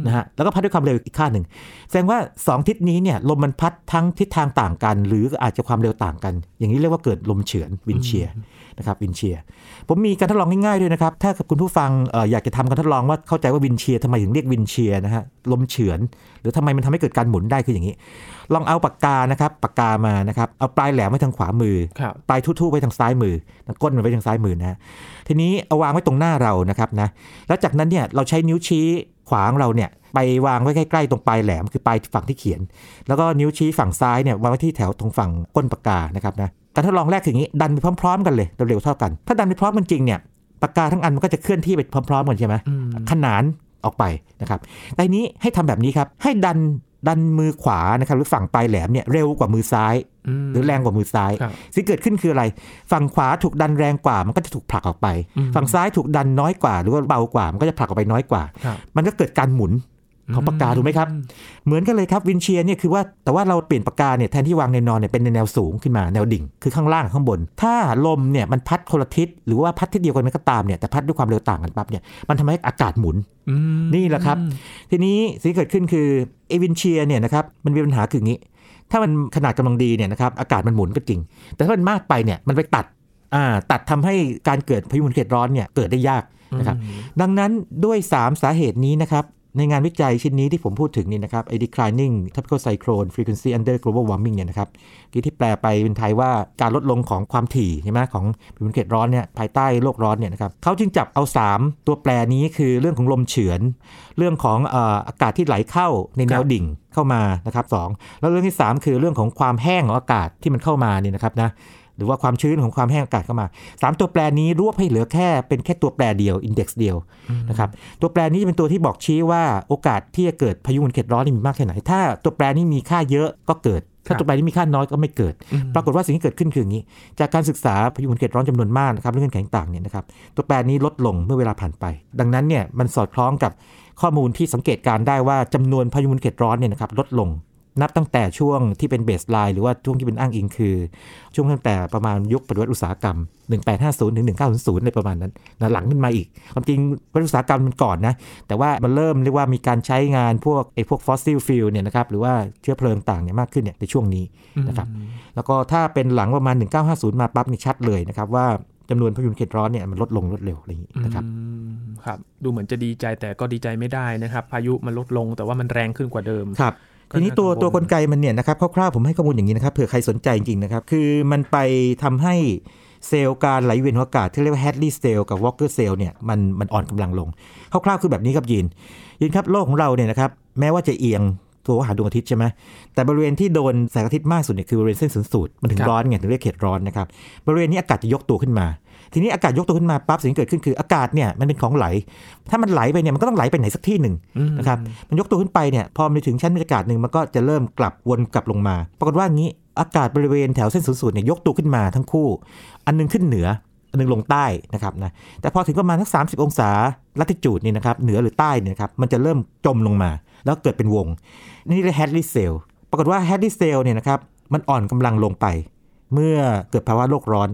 นะฮะแล้วก็พัดด้วยความเร็วอีกค่าหนึ่ง แสดงว่า 2 ทิศนี้เนี่ยลมมันพัดทั้งทิศทางต่างกัน หรืออาจจะความเร็วต่างกัน อย่างนี้เรียกว่าเกิดลมเฉือน wind shear นะครับ wind shear ผมมีการทดลองง่ายๆด้วยนะครับ ถ้าคุณผู้ฟังเอออยากจะทำการทดลองว่าเข้าใจว่า wind shear ทำไมถึงเรียก wind shear นะฮะลมเฉือน หรือทำไมมันทำให้เกิดการหมุนได้คืออย่างนี้ ลองเอาปากกานะครับปากกามานะครับเอาปลายแหลมไว้ทางขวามือครับปลายทู่ๆไว้ทางซ้ายมือก้นมันไว้ทางซ้ายมือนะฮะทีนี้เอาวางไว้ตรงหน้าเรานะครับนะแล้วจากนั้นเนี่ยเราใช้นิ้วชี้ ขวาของเราเนี่ยไปวางไว้ใกล้ๆตรงปลายแหลมคือปลายฝั่งที่เขียน แล้วก็นิ้วชี้ฝั่งซ้ายเนี่ยวางไว้ที่แถวตรงฝั่งก้นปากกานะครับนะการทดลองแรกคืออย่างนี้ดันไปพร้อมๆ กันเลยเร็วๆเท่ากัน ถ้าดันไปพร้อมกันจริงเนี่ยปากกาทั้งอันมันก็จะเคลื่อนที่ไปพร้อม ๆ กันใช่ไหมอืมขนานออกไปนะครับแต่ทีนี้ให้ทำแบบนี้ครับให้ดัน ดันมือขวานะครับหรือฝั่งปลายแหลมเนี่ยเร็วกว่ามือซ้ายมหรือแรงกว่ามือซ้ายครับสิ่งเกิดขึ้นคืออะไร ฝั่งขวาถูกดันแรงกว่ามันก็จะถูกผลักออกไปอืมฝั่งซ้ายถูกดันน้อยกว่า หรือว่าเบากว่ามันก็จะผลักออกไปน้อยกว่าครับมันก็เกิดการหมุน ของปากกาถูกไหมครับ เหมือนกันเลยครับวินเชียร์เนี่ยคือว่าแต่ว่าเราเปลี่ยนปากกาเนี่ยแทนที่วางในนอนเนี่ยเป็นในแนวสูงขึ้นมาแนวดิ่ง คือข้างล่างกับข้างบน ถ้าลมเนี่ยมันพัดคนละทิศหรือว่าพัดทิศเดียวกันมันก็ตามเนี่ยแต่พัดด้วยความเร็วต่างกันปั๊บเนี่ยมันทำให้อากาศหมุนอืมนี่แหละครับ ทีนี้สิ่งที่เกิดขึ้นคือเอวินเชียร์เนี่ยนะครับมันมีปัญหาคืออย่างนี้ ถ้ามันขนาดกำลังดีเนี่ยนะครับอากาศมันหมุนก็จริง แต่ถ้ามันมากไปเนี่ยมันไปตัดอ่าตัดทำให้การเกิดพายุหมุนเขตร้อนเนี่ยเกิดได้ยากนะครับดังนั้นด้วย 3 สาเหตุนี้นะครับ ในงานวิจัยชิ้นนี้ที่ผมพูดถึงนี่นะครับ ไอ้ declining tropical cyclone frequency under global warming เนี่ยนะครับที่แปลไปเป็นไทยว่าการลดลงของความถี่ใช่ไหมของผิเขตร้อนเนี่ยภายใต้โลกร้อนเนี่ยนะครับเขาจึงจับเอา 3 ตัวแปรนี้คือเรื่องของลมเฉือน เรื่องของอากาศที่ไหลเข้าในแนวดิ่งเข้ามานะครับสองแล้วเรื่องที่ 3 คือเรื่องของความแห้งของอากาศที่มันเข้ามาเนี่ยนะครับนะ หรือว่าความชื้นของความแห้งอากาศเข้ามา 3 ตัวแปรนี้รวบให้เหลือแค่เป็นแค่ตัวแปรเดียวอินเด็กซ์เดียวนะครับตัวแปรนี้จะเป็นตัวที่บอกชี้ว่าโอกาสที่จะเกิดพายุหมุนเขตร้อนนี่มีมากแค่ไหน ถ้าตัวแปรนี้มีค่าเยอะก็เกิด ถ้าตัวแปรนี้มีค่าน้อยก็ไม่เกิด ปรากฏว่าสิ่งที่เกิดขึ้นคืออย่างนี้ จากการศึกษาพายุหมุนเขตร้อนจำนวนมากนะครับเรื่องแอ่งต่างเนี่ยนะครับตัวแปรนี้ลดลงเมื่อเวลาผ่านไป ดังนั้นเนี่ยมันสอดคล้องกับข้อมูลที่สังเกตการณ์ได้ว่าจำนวนพายุหมุนเขตร้อนเนี่ยนะครับลดลง นับตั้งแต่ช่วงที่เป็น baseline หรือว่าช่วงที่เป็นอ้างอิงคือ ช่วงตั้งแต่ประมาณยุคปฏิวัติอุตสาหกรรม 1850ถึง1900ในประมาณนั้นนะหลังขึ้นมาอีก ความจริงปฏิวัติอุตสาหกรรมมันก่อนนะ แต่ว่ามันเริ่มเรียกว่ามีการใช้งานพวกไอ้พวก fossil fuel เนี่ยนะครับหรือว่าเชื้อเพลิงต่างเนี่ยมากขึ้นเนี่ยในช่วงนี้นะครับแล้วก็ถ้าเป็นหลังประมาณ 1950 มาปั๊บนี่ชัดเลยนะครับว่าจำนวนพายุเขตร้อนเนี่ยมันลดลงลดเร็วอะไรอย่างนี้นะครับอืมครับ ดูเหมือนจะดีใจแต่ก็ดีใจไม่ได้นะครับ พายุมันลดลงแต่ว่ามันแรงขึ้นกว่าเดิมครับก็ ทีนี้ตัวน่ากังวลตัวกลไกมันเนี่ยนะครับคร่าวๆผมให้ข้อมูลอย่างนี้นะครับเผื่อใครสนใจจริงๆนะครับคือมันไปทำให้เซลล์การไหลเวียนของอากาศที่เรียกว่า Hadley cell กับ Walker cell เนี่ยมันมันอ่อนกำลังลงคร่าวๆคือแบบนี้ครับยินยินครับโลกของเราเนี่ยนะครับแม้ว่าจะเอียงตัวหาดวงอาทิตย์ใช่ไหมแต่บริเวณที่โดนแสงอาทิตย์มากสุดเนี่ยคือบริเวณเส้นศูนย์สูตรมันถึงครับร้อนไงถึงเรียกเขตร้อนนะครับบริเวณนี้อากาศจะยกตัวขึ้นมา ทีนี้อากาศยกตัวขึ้นมาปั๊บสิ่งที่เกิดขึ้นคืออากาศเนี่ยมันเป็นของไหล ถ้ามันไหลไปเนี่ยมันก็ต้องไหลไปไหนสักที่หนึ่งนะครับมันยกตัวขึ้นไปเนี่ยพอมันไปถึงชั้นบรรยากาศหนึ่งมันก็จะเริ่มกลับวนกลับลงมา ปรากฏว่างี้อากาศบริเวณแถวเส้นศูนย์สูตรเนี่ยยกตัวขึ้นมาทั้งคู่ อันหนึ่งขึ้นเหนืออันหนึ่งลงใต้นะครับนะแต่พอถึงประมาณสักสามสิบองศาละติจูดนี่นะครับเหนือหรือใต้เนี่ยนะครับมันจะเริ่มจมลงมา แล้วเกิดเป็นวง นี่เรียก Hadley cell ปรากฏว่า Hadley cell เนี่ยนะครับมันอ่อนกำลังลงไป เมื่อเกิดภาวะโลกร้อน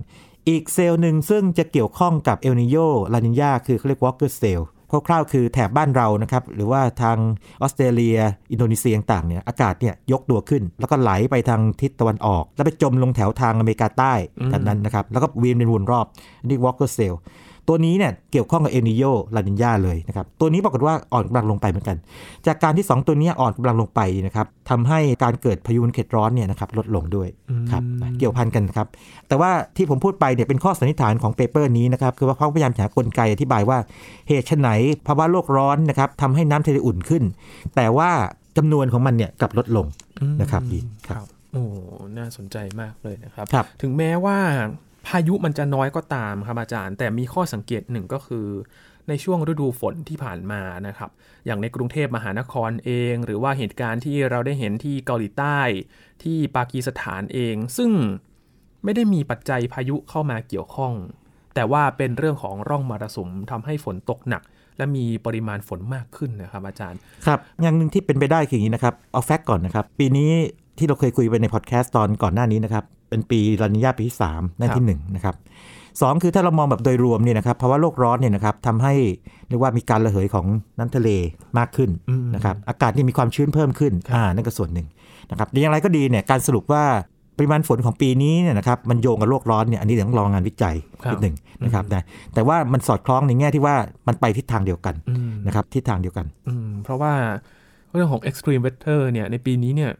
อีกเซลล์หนึ่งซึ่งจะเกี่ยวข้องกับเอลนีโญลานีญาคือเขาเรียก Walker cell คร่าวๆคือแถบบ้านเรานะครับ หรือว่าทางออสเตรเลีย อินโดนีเซียต่างๆเนี่ยอากาศเนี่ยยกตัวขึ้น แล้วก็ไหลไปทางทิศตะวันออก แล้วไปจมลงแถวทางอเมริกาใต้แบบนั้นนะครับ แล้วก็เวียนเป็นวนรอบ นี่ Walker Cell ตัวนี้เนี่ยเกี่ยวข้องกับเอลนีโญลานีญาเลยนะครับ ตัวนี้ปรากฏว่าอ่อนกำลังลงไปเหมือนกัน จากการที่ 2 ตัวเนี้อ่อนกำลังลงไปนะครับทำให้การเกิดพายุเขตร้อนเนี่ยนะครับลดลงด้วยครับเกี่ยวพันกันครับ แต่ว่าที่ผมพูดไปเนี่ยเป็นข้อสันนิษฐานของ paper นี้นะครับ คือว่าเขาพยายามหากลไกอธิบายว่าเหตุไฉนภาวะโลกร้อนนะครับทำให้น้ำทะเลอุ่นขึ้น แต่ว่าจำนวนของมันเนี่ยกลับลดลงนะครับดีคครับรับโอ้ น่าสนใจมากเลยนะครับครับถึงแม้ว่า พายุมันจะน้อยก็ตามครับอาจารย์ แต่มีข้อสังเกตหนึ่งก็คือ ในช่วงฤดูฝนที่ผ่านมานะครับ อย่างในกรุงเทพมหานครเอง หรือว่าเหตุการณ์ที่เราได้เห็นที่เกาหลีใต้ ที่ปากีสถานเอง ซึ่งไม่ได้มีปัจจัยพายุเข้ามาเกี่ยวข้อง แต่ว่าเป็นเรื่องของร่องมรสุมทำให้ฝนตกหนัก และมีปริมาณฝนมากขึ้นนะครับ อาจารย์ ครับอย่างหนึ่งที่เป็นไปได้คืออย่างนี้นะครับเอาแฟกต์ก่อนนะครับ ปีนี้ที่เราเคยคุยไปในพอดแคสต์ตอนก่อนหน้านี้นะครับ เป็นปีลานิญาปีที่3นั่นที่1นะครับสองคือถ้าเรามองแบบโดยรวมเนี่ยนะครับภาวะโลกร้อนเนี่ยนะครับทำให้เรียกว่ามีการระเหยของน้ำทะเลมากขึ้นอืมนะครับอากาศนี่มีความชื้นเพิ่มขึ้นอ่านั่นก็ส่วนหนึ่งนะครับอย่างไรก็ดีเนี่ยการสรุปว่าปริมาณฝนของปีนี้เนี่ยนะครับมันโยงกับโลกร้อนเนี่ยอันนี้เดี๋ยวต้องรองานวิจัยครับนิดหนึ่งนะครับนะแต่ว่ามันสอดคล้องในแง่ที่ว่ามันไปทิศทางเดียวกันอืมนะครับทิศทางเดียวกันอืมเพราะว่าเรื่องของ extreme weather เนี่ยในปีนี้เนี่ย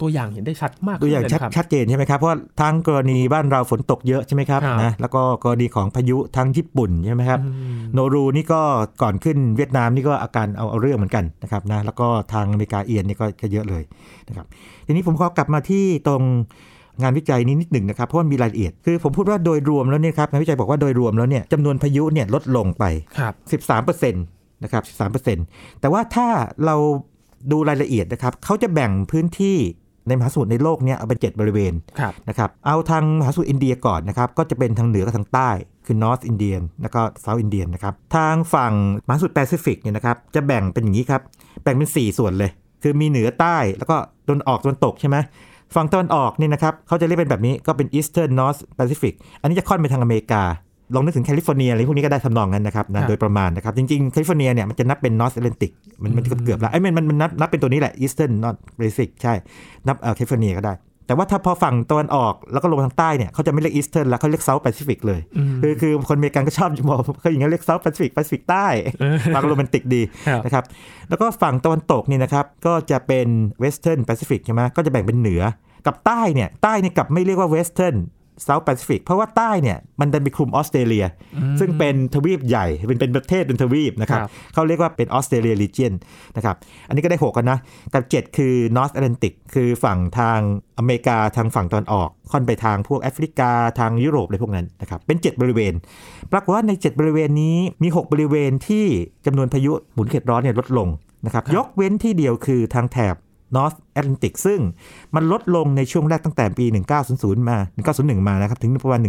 ตัวอย่างเห็นได้ชัดมากตัวอย่างขึ้นชัดเลยนะครับชัดเจนใช่ไหมครับเพราะว่าทั้งกรณีบ้านเราฝนตกเยอะใช่ไหมครับครับนะแล้วก็กรณีของพายุทั้งญี่ปุ่นใช่ไหมครับอืมโนรูนี่ก็ก่อนขึ้นเวียดนามนี่ก็อาการเอาเอาเรื่องเหมือนกันนะครับนะแล้วก็ทางอเมริกาเอียนนี่ก็ก็เยอะเลยนะครับทีนี้ผมขอกลับมาที่ตรงงานวิจัยนี้นิดหนึ่งนะครับเพราะมันมีรายละเอียดคือผมพูดว่าโดยรวมแล้วเนี่ยครับงานวิจัยบอกว่าโดยรวมแล้วเนี่ยจำนวนพายุเนี่ยลดลงไปครับ13%นะครับ13%แต่ว่าถ้าเราดูรายละเอียดนะครับเขาจะแบ่งพื้นที่ ในมหาสมุทรในโลกเนี้เอาเป็น7บริเวณครับนะครับเอาทางมหาสมุทรอินเดียก่อนนะครับก็จะเป็นทางเหนือกับทางใต้คือ North Indian แล้วก็ South Indian นะครับทางฝั่งมหาสมุทรแปซิฟิกเนี่ยนะครับจะแบ่งเป็นอย่างนี้ครับแบ่งเป็น 4 ส่วนเลย คือมีเหนือใต้แล้วก็ตะวันออกตะวันตกใช่ไหมฝั่งตะวันออกเนี่ยนะครับเขาจะเรียกเป็นแบบนี้ก็เป็น Eastern North Pacific อันนี้จะค่อนไปทางอเมริกา ลองนึกถึงแคลิฟอร์เนียอะไรพวกนี้ก็ได้ทำนองนั้นนะครับครันะบโดยประมาณนะครับ จริงๆ แคลิฟอร์เนียเนี่ยมันจะนับเป็น North Atlantic มันมันเกือบๆแล้วไอ้ยมันมันมันนับนับเป็นตัวนี้แหละ Eastern North Pacific ใช่นับเอ่อแคลิฟอร์เนียก็ได้ แต่ว่าถ้าพอฝั่งตะวันออกแล้วก็ลงทางใต้เนี่ยเขาจะไม่เรียก Eastern แล้วเขาเรียก South Pacific เลยอืมคือคือคนอเมริกันก็ชอบบอกเขาอย่างนี้เรียก South Pacific แปซิฟิกใต้ฟังโรแมนติกดีครับนะครับแล้วก็ฝั่งตะวันตกนี่นะครับก็จะเป็น Western Pacific ใช่ไหมก็จะแบ่งเป็นเหนือกับใต้เนี่ยใต้เนี่ยกลับไม่เรียกว่า Western South Pacific เพราะว่าใต้เนี่ยมันดันไปคลุมออสเตรเลีย ซึ่งเป็นทวีปใหญ่ เป็นเป็นประเทศเป็นทวีปนะครับครับเขาเรียกว่าเป็น Australia region นะครับอันนี้ก็ได้ 6 กันนะ กับ 7 คือ North Atlantic คือฝั่งทางอเมริกาทางฝั่งตอนออกค่อนไปทางพวกแอฟริกาทางยุโรปอะไรพวกนั้นนะครับเป็น 7 บริเวณ ปรากฏว่าใน 7 บริเวณนี้มี 6 บริเวณที่จำนวนพายุหมุนเขตร้อนเนี่ยลดลงนะครับครับยกเว้นที่เดียวคือทางแถบ North Atlantic ซึ่งมันลดลงในช่วงแรกตั้งแต่ปี 1900 มา 1901 มานะครับถึงประมาณ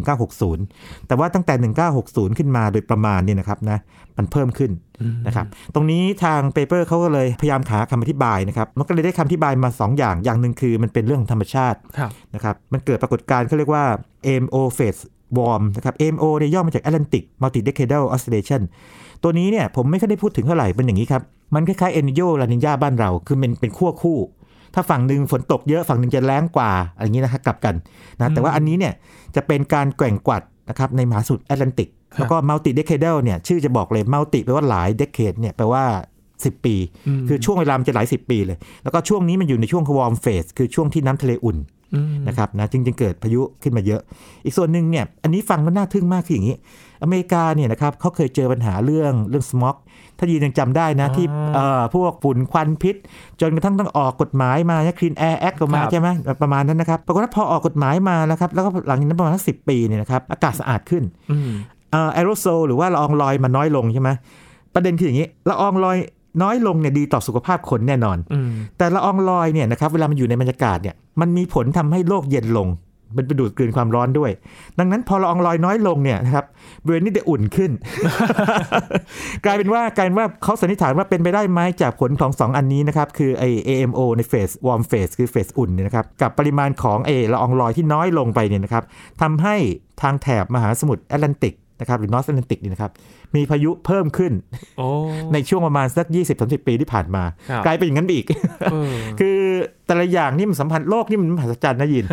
1960 แต่ว่าตั้งแต่ 1960 ขึ้นมาโดยประมาณเนี่ยนะครับนะมันเพิ่มขึ้นนะครับตรงนี้ทางเปเปอร์เขาก็เลยพยายามหาคำอธิบายนะครับมันก็เลยได้คำอธิบายมา 2 อย่างอย่างหนึ่งคือมันเป็นเรื่องของธรรมชาติครับนะครับมันเกิดปรากฏการณ์เขาเรียกว่า AMO phase warm นะครับ AMO เนี่ยย่อมาจาก Atlantic Multi Decadal Oscillation ตัวนี้เนี่ยผมไม่ค่อยได้พูดถึงเท่าไหร่เป็นอย่างนี้ครับ มันคล้ายๆเอลนีโญลานีญาบ้านเรา คือเป็นเป็นขั้วคู่ ถ้าฝั่งหนึ่งฝนตกเยอะฝั่งหนึ่งจะแล้งกว่าอะไรอย่างนี้นะครับกลับกันนะแต่ว่าอันนี้เนี่ยจะเป็นการแกว่งกวัดนะครับในมหาสมุทรแอตแลนติกครับแล้วก็มัลติเด c เคเดลเนี่ยชื่อจะบอกเลยมัลติแปลว่าหลายเด c เคดเนี่ยแปลว่า 10 ปี คือช่วงเวลามันจะหลาย 10 ปีเลย แล้วก็ช่วงนี้มันอยู่ในช่วง warm phase คือช่วงที่น้ำทะเลอุ่นอืมนะครับนะจึงจึงเกิดพายุขึ้นมาเยอะ อีกส่วนหนึ่งเนี่ยอันนี้ฟังแล้วน่าทึ่งมากคืออย่างนี้ อเมริกาเนี่ยนะครับเขาเคยเจอปัญหาเรื่องเรื่อง smog ถ้ายีนยังจำได้นะที่เอ่อพวกฝุ่นควันพิษ จนกระทั่งต้องออกกฎหมายมาเนี่ย Clean Air Act ก็มาครับใช่ไหมประมาณนั้นนะครับปรากฏว่าพอออกกฎหมายมานะครับแล้วก็หลังจากนั้นประมาณสักสิบปีเนี่ยนะครับอากาศสะอาดขึ้นอืมเอ่อแอโรโซลหรือว่าละอองลอยมันน้อยลงใช่ไหมประเด็นคืออย่างนี้ละอองลอยน้อยลงเนี่ยดีต่อสุขภาพคนแน่นอนอืมแต่ละอองลอยเนี่ยนะครับเวลามันอยู่ในบรรยากาศเนี่ยมันมีผลทำให้โลกเย็นลง มันไปดูดกลืนความร้อนด้วย ดังนั้นพอละอองลอยน้อยลงเนี่ยนะครับบริเวณนี้จะอุ่นขึ้น กลายเป็นว่ากลายเป็นว่าเขาสันนิษฐานว่าเป็นไปได้ไหมจากผลของสองอันนี้นะครับ คือไอ AMO ในเฟส warm phase คือเฟสอุ่นเนี่ยนะครับ กับปริมาณของไอละอองลอยที่น้อยลงไปเนี่ยนะครับทำให้ทางแถบมหาสมุทรแอตแลนติกนะครับหรือ North Atlantic เนี่ยนะครับมีพายุเพิ่มขึ้นโอ้ในช่วงประมาณสัก 20-30 ปีที่ผ่านมาครับกลายเป็นอย่างนั้นไปอีกเออคือ แต่ละอย่างนี่มันสัมพันธ์โลกนี่มันมหัศจรรย์นะยิน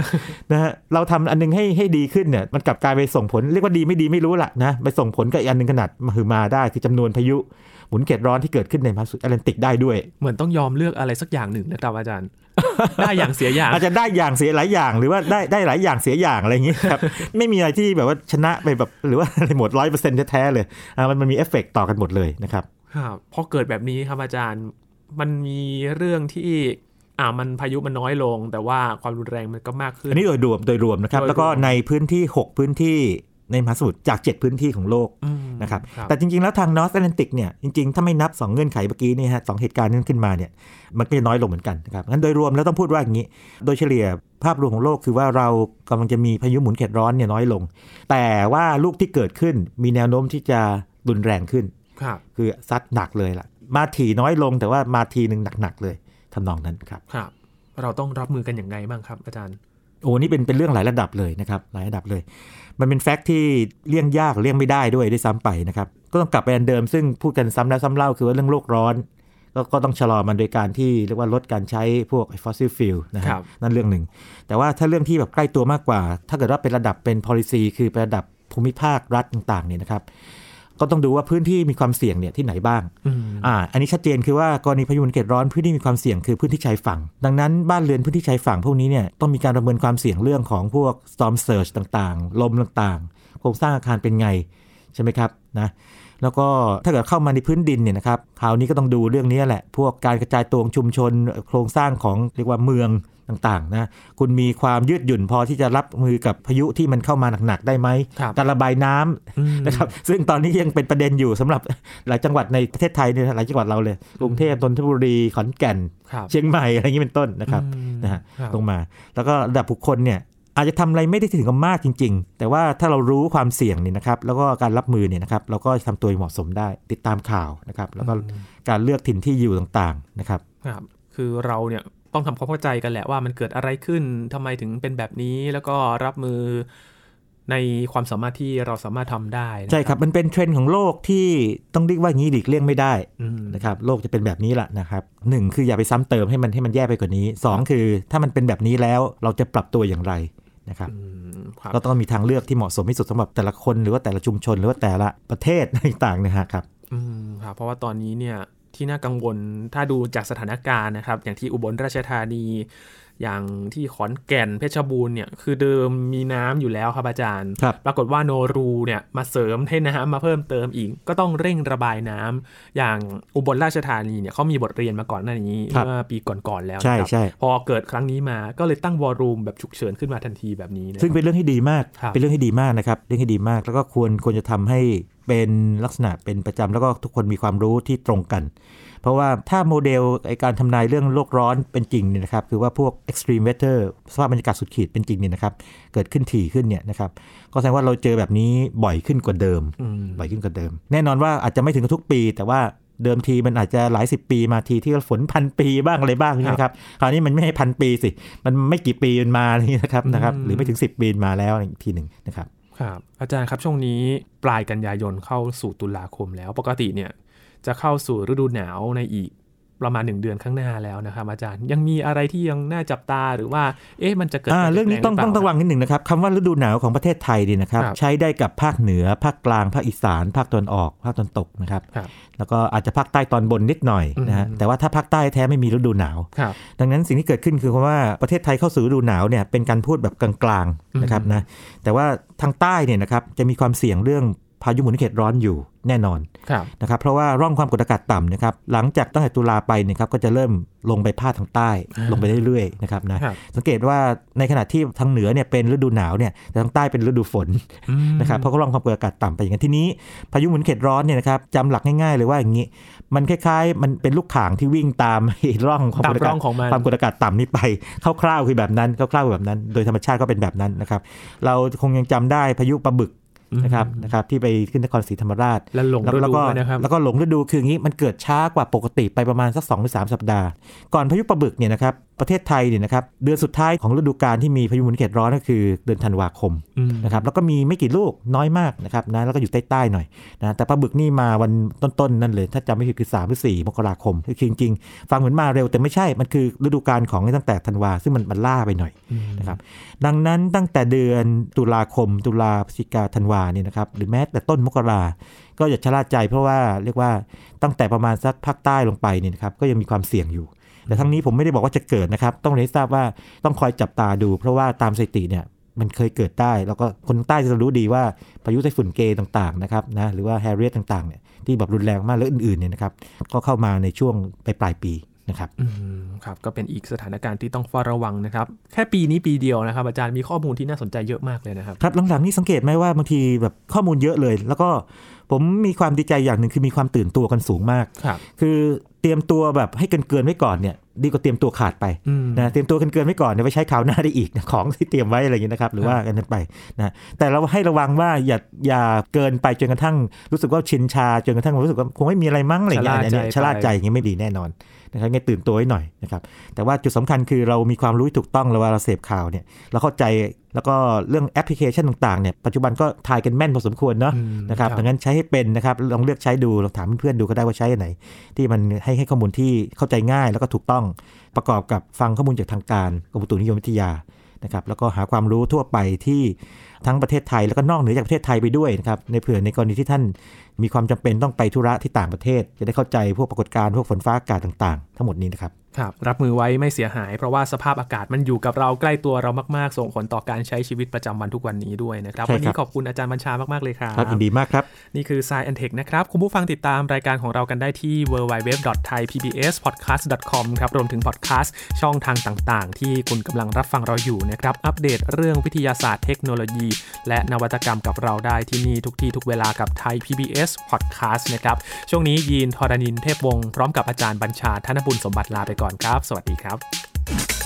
นะฮะเราทำอันนึงให้ให้ดีขึ้นเนี่ยมันกลับกลายไปส่งผลเรียกว่าดีไม่ดีไม่รู้ละนะไปส่งผลกับอีกอันหนึงขนาดมหึมาได้คือจำนวนพายุหมุนเขตร้อนที่เกิดขึ้นในมหาสมุทรแอตแลนติกได้ด้วย เหมือนต้องยอมเลือกอะไรสักอย่างหนึ่งนะครับอาจารย์ ได้อย่างเสียอย่าง อาจจะได้อย่างเสียหลายอย่าง หรือว่าได้ได้หลายอย่างเสียอย่างอะไรอย่างนี้ครับ ไม่มีอะไรที่แบบว่าชนะไปแบบหรือว่าอะไรหมดร้อยเปอร์เซ็นต์แท้ๆเลยอ่ามันมันมีเอฟเฟกต์ต่อกันหมดเลยนะครับครับพอเกิดแบบนี้ครับอาจารย์มันมีเรื่องที่ อ่ามันพายุมันน้อยลง แต่ว่าความรุนแรงมันก็มากขึ้น อันนี้โดยรวมโดยรวมนะครับโดยรวมแล้วก็ในพื้นที่ 6 พื้นที่ในมหาสมุทรจาก 7 พื้นที่ของโลกอืมนะครับครับ แต่จริง ๆ แล้วทางนอร์ t แอตแลนติกเนี่ย จริง ๆ ถ้าไม่นับ 2 เงื่อนไขเมื่อกี้นี่ฮะสองเหตุการณ์นั้นขึ้นมาเนี่ย มันก็จะน้อยลงเหมือนกันนะครับ งั้นโดยรวมแล้วต้องพูดว่าอย่างนี้ โดยเฉลี่ยภาพรวมของโลกคือว่าเรากำลังจะมีพายุหมุนเขตร้อนเนี่ยน้อยลง แต่ว่าลูกที่เกิดขึ้นมีแนวโน้มที่จะรุนแรงขึ้นครับคือซัดหนักเลยล่ะ มาทีน้อยลงแต่ว่ามาทีหนึ่งหนักๆเลย ทำนองนั้นครับครับ เราต้องรับมือกันอย่างไงบ้างครับอาจารย์โอ้นี่เป็นเป็นเรื่องหลายระดับเลยนะครับหลายระดับเลย มันเป็น fact ที่เลี่ยงยากเลี่ยงไม่ได้ด้วยด้วยซ้ำไปนะครับก็ต้องกลับไปอันเดิมซึ่งพูดกันซ้ำแล้วซ้ำเล่าคือว่าเรื่องโลกร้อนก็ก็ต้องชะลอมันโดยการที่เรียกว่าลดการใช้พวก fossil fuel นะครับครับนั่นเรื่องหนึ่ง แต่ว่าถ้าเรื่องที่แบบใกล้ตัวมากกว่า ถ้าเกิดว่าเป็นระดับเป็น policy คือเป็นระดับภูมิภาครัฐต่างๆเนี่ยนะครับ ก็ต้องดูว่าพื้นที่มีความเสี่ยงเนี่ยที่ไหนบ้างอืมอ่าอันนี้ชัดเจนคือว่ากรณีพายุหมุนเขตร้อนพื้นที่มีความเสี่ยงคือพื้นที่ชายฝั่ง ดังนั้นบ้านเรือนพื้นที่ชายฝั่งพวกนี้เนี่ยต้องมีการประเมินความเสี่ยงเรื่องของพวก storm surge ต่างๆ ลมต่างๆ โครงสร้างอาคารเป็นไงใช่ไหมครับนะ แล้วก็ถ้าเกิดเข้ามาในพื้นดินเนี่ยนะครับคราวนี้ก็ต้องดูเรื่องนี้แหละ พวกการกระจายตัวของชุมชนโครงสร้างของเรียกว่าเมืองต่างๆนะคุณมีความยืดหยุ่นพอที่จะรับมือกับพายุที่มันเข้ามาหนักๆได้ไหมครับการระบายน้ำอืมนะครับซึ่งตอนนี้ยังเป็นประเด็นอยู่สำหรับหลายจังหวัดในประเทศไทยเนี่ยหลายจังหวัดเราเลยกรุงเทพนนทบุรีขอนแก่นครับเชียงใหม่อะไรอย่างนี้เป็นต้นนะครับอืมนะฮะครับลงมา แล้วก็ระดับบุคคลเนี่ย อาจจะทำอะไรไม่ได้ถึงกับมากจริง ๆ แต่ว่าถ้าเรารู้ความเสี่ยงเนี่ยนะครับ แล้วก็การรับมือเนี่ยนะครับ เราก็ทำตัวให้เหมาะสมได้ ติดตามข่าวนะครับ แล้วก็การเลือกถิ่นที่อยู่ต่างๆนะครับครับ คือเราเนี่ยต้องทำความเข้าใจกันแหละว่ามันเกิดอะไรขึ้นทำไมถึงเป็นแบบนี้ แล้วก็รับมือในความสามารถที่เราสามารถทำได้นะใช่ครับมันเป็นเทรนด์ของโลกที่ต้องเรียกว่างี้หลีกเลี่ยงไม่ได้อืมนะครับโลกจะเป็นแบบนี้แหละนะครับหนึ่งคืออย่าไปซ้ำเติมให้มันให้มันแย่ไปกว่านี้สองคือถ้ามันเป็นแบบนี้แล้วเราจะปรับตัวอย่างไร นะครับอืมครับก็ต้องมีทางเลือกที่เหมาะสมที่สุดสำหรับแต่ละคนหรือว่าแต่ละชุมชน หรือว่าแต่ละประเทศต่างๆนะฮะครับอืมครับเพราะว่าตอนนี้เนี่ยที่น่ากังวลถ้าดูจากสถานการณ์นะครับ อย่างที่อุบลราชธานี อย่างที่ขอนแก่นเพชรบูรณ์เนี่ยคือเดิมมีน้ำอยู่แล้วครับอาจารย์ครับปรากฏว่าโนรูเนี่ยมาเสริมให้น้ำมาเพิ่มเติมอีก ก็ต้องเร่งระบายน้ำอย่างอุบลราชธานีเนี่ยเขามีบทเรียนมาก่อนหน้านี้ครับเมื่อปีก่อนๆแล้วใช่นะครับใช่พอเกิดครั้งนี้มาก็เลยตั้งวอลลุ่มแบบฉุกเฉินขึ้นมาทันทีแบบนี้นะซึ่งเป็นเรื่องที่ดีมากครับเป็นเรื่องที่ดีมากนะครับเรื่องที่ดีมากแล้วก็ควรควรจะทำให้ เป็นลักษณะเป็นประจำแล้วก็ทุกคนมีความรู้ที่ตรงกัน เพราะว่าถ้าโมเดลไอการทำนายเรื่องโลกร้อนเป็นจริงเนี่ยนะครับ คือว่าพวก extreme weather สภาพบรรยากาศสุดขีดเป็นจริงเนี่ยนะครับ เกิดขึ้นถี่ขึ้นเนี่ยนะครับ ก็แสดงว่าเราเจอแบบนี้บ่อยขึ้นกว่าเดิมอืมบ่อยขึ้นกว่าเดิม แน่นอนว่าอาจจะไม่ถึงกับทุกปี แต่ว่าเดิมทีมันอาจจะหลายสิบปีมาทีที่ฝนพันปีบ้างอะไรบ้างใช่ไหมครับคราวนี้มันไม่ให้พันปีสิ มันไม่กี่ปีมันมาอย่างนี้นะครับนะครับอืมหรือไม่ถึง 10 ปีมาแล้วอีกทีหนึ่งนะครับ ครับอาจารย์ครับช่วงนี้ปลายกันยายนเข้าสู่ตุลาคมแล้วปกติเนี่ยจะเข้าสู่ฤดูหนาวในอีก ประมาณหนึ่งเดือนข้างหน้าแล้วนะครับอาจารย์ยังมีอะไรที่ยังน่าจับตาหรือว่า เอ๊ะมันจะเกิดอ่าการปลี่ยเรื่องนี้ต้องแปลต้องหระวังนิดหนึ่งนะครับคำว่าฤดูหนาวของประเทศไทยดีนะครับครับ ใช้ได้กับภาคเหนือ ภาคกลาง ภาคอีสาน ภาคตะวันออก ภาคตะวันตกนะครับครับแล้วก็อาจจะภาคใต้ตอนบนนิดหน่อยนะฮะอืมแต่ว่าถ้าภาคใต้แท้ไม่มีฤดูหนาวครับดังนั้นสิ่งที่เกิดขึ้นคือว่าประเทศไทยเข้าสู่ฤดูหนาวเนี่ยเป็นการพูดแบบกลางๆนะครับนะแต่ว่าทางใต้เนี่ยนะครับจะมีความเสี่ยงเรื่อง พายุหมุนเขตร้อนอยู่แน่นอนครับนะครับเพราะว่าร่องความกดอากาศต่ำนะครับหลังจากตั้งแต่ตุลาไปเนะครับก็จะเริ่มลงไปพาดทางใต้อ่าลงไปเรื่อยๆนะครับนะครับสังเกตว่าในขณะที่ทางเหนือเนี่ยเป็นฤดูหนาวเนี่ยแต่ทางใต้เป็นฤดูฝนอืมนะครับเพราะเขาร่องความกดอากาศต่ำไปอย่างนั้นทีนี้พายุหมุนเขตร้อนเนี่ยนะครับจำหลักง่ายๆเลยว่าอย่างนี้ มันคล้ายๆ มันเป็นลูกข่างที่วิ่งตามไอ้ร่องความตามกดอาร่กาอศงของมันความกดอากาศต่ำนี้ไปคร่าวๆคือแบบนั้นคร่าวๆแบบนั้น โดยธรรมชาติก็เป็นแบบนั้นนะครับเราคงยังจำได้พายุปลาบึก นะครับนะครับที่ไปขึ้นนครศรีธรรมราช และหลงแล้วฤแล้วดูก็ด้วยนะครับแล้วก็หลงฤดูคืออย่างนี้มันเกิดช้ากว่าปกติไปประมาณสัก2หรือ3สัปดาห์ ก่อนพายุปลาบึกเนี่ยนะครับ ประเทศไทยเนี่ยนะครับเดือนสุดท้ายของฤดูกาลที่มีพายุหมุนเขตร้อนก็คือเดือนธันวาคมอืมนะครับแล้วก็มีไม่กี่ลูกน้อยมากนะครับนะแล้วก็อยู่ใต้ๆหน่อยนะแต่ปลาบึกนี่มาวันต้นๆนั่นเลย ถ้าจำไม่ผิดคือ3หรือ4มกราคมคือจริงๆ ฟังเหมือนมาเร็วแต่ไม่ใช่มันคือฤดูกาลของตั้งแต่ธันวาซึ่งมันมันล่าไปหน่อยอืมนะครับดังนั้นตั้งแต่เดือนตุลาคม ตุลาพฤศจิกาธันวาเนี่ยนะครับหรือแม้แต่ต้นมกราก็อย่าชะล่าใจเพราะว่าเรียกว่าตั้งแต่ประมาณสักภาคใต้ลงไปเนี่ยนะครับก็ยังมีความเสี่ยงอยู่ แต่ทั้งนี้ผมไม่ได้บอกว่าจะเกิดนะครับ ต้องเรียนให้ทราบว่าต้องคอยจับตาดู เพราะว่าตามสถิติเนี่ยมันเคยเกิดได้ แล้วก็คนใต้จะรู้ดีว่าพายุไต้ฝุ่นเกต่างๆนะครับนะหรือว่าแฮร์เรียตต่างๆเนี่ยที่แบบรุนแรงมากและอื่นๆเนี่ยนะครับก็เข้ามาในช่วงปลายปลายๆปีนะครับอืมครับก็เป็นอีกสถานการณ์ที่ต้องเฝ้าระวังนะครับ แค่ปีนี้ปีเดียวนะครับ อาจารย์มีข้อมูลที่น่าสนใจเยอะมากเลยนะครับ ครับหลังๆนี่สังเกตไหมว่าบางทีแบบข้อมูลเยอะเลย แล้วก็ ผมมีความดีใจอย่างหนึ่งคือมีความตื่นตัวกันสูงมากครับคือเตรียมตัวแบบให้เกินเกินๆไว้ก่อนเนี่ยดีกว่าเตรียมตัวขาดไปอืมนะเตรียมตัวเกินเกินๆไว้ก่อนเนี่ยไว้ใช้คราวหน้าได้อีกนะของที่เตรียมไว้อะไรอย่างนี้นะครับ หรือว่ากันนั้นไปนะแต่เราให้ระวังว่าอย่าอย่าเกินไปจนกระทั่งรู้สึกว่าชินชาจนกระทั่งรู้สึกว่าคงไม่มีอะไรมั้งอะไรอย่างเงี้ยอันนี้ชะล่าใจอย่างนี้ไม่ดีแน่นอน นะครับงั้นตื่นตัวไว้หน่อยนะครับแต่ว่าจุดสำคัญคือเรามีความรู้ที่ถูกต้องแล้วเวลาเราเสพข่าวเนี่ยเราเข้าใจแล้วก็เรื่องแอปพลิเคชันต่างๆเนี่ยปัจจุบันก็ทายกันแม่นพอสมควรเนาะอืมนะครับครับดังนั้นใช้ให้เป็นนะครับลองเลือกใช้ดูลองถามเพื่อนๆดูก็ได้ว่าใช้อันไหน ที่มันให้ให้ข้อมูลที่เข้าใจง่ายแล้วก็ถูกต้องประกอบกับฟังข้อมูลจากทางการกรมอุตุนิยมวิทยา นะครับแล้วก็หาความรู้ทั่วไปที่ทั้งประเทศไทยแล้วก็นอกเหนือจากประเทศไทยไปด้วยนะครับในเผื่อในกรณีที่ท่านมีความจำเป็นต้องไปธุระที่ต่างประเทศ จะได้เข้าใจพวกปรากฏการณ์พวกฝนฟ้าอากาศต่าง ทั้งหมดนี้นะครับครับ รับมือไว้ไม่เสียหายเพราะว่าสภาพอากาศมันอยู่กับเราใกล้ตัวเรามาก ๆ ส่งผลต่อการใช้ชีวิตประจำวันทุกวันนี้ด้วยนะครับใช่ครับ วันนี้ขอบคุณอาจารย์บัญชามาก ๆ เลยครับครับยินดีมากครับ นี่คือ Science and Tech นะครับ คุณผู้ฟังติดตามรายการของเรากันได้ที่ www.thaipbspodcast.com ครับรวมถึงพอดแคสต์ช่องทางต่าง ๆ ที่คุณกำลังรับฟังเราอยู่นะครับอัปเดตเรื่องวิทยาศาสตร์เทคโนโลยี และนวัตกรรมกับเราได้ที่นี่ทุกที่ทุกเวลากับไทย PBS Podcast นะครับช่วงนี้ยีนทรณินเทพวงศ์พร้อมกับอาจารย์บัญชาธนบุญสมบัติลาไปก่อนครับ สวัสดีครับ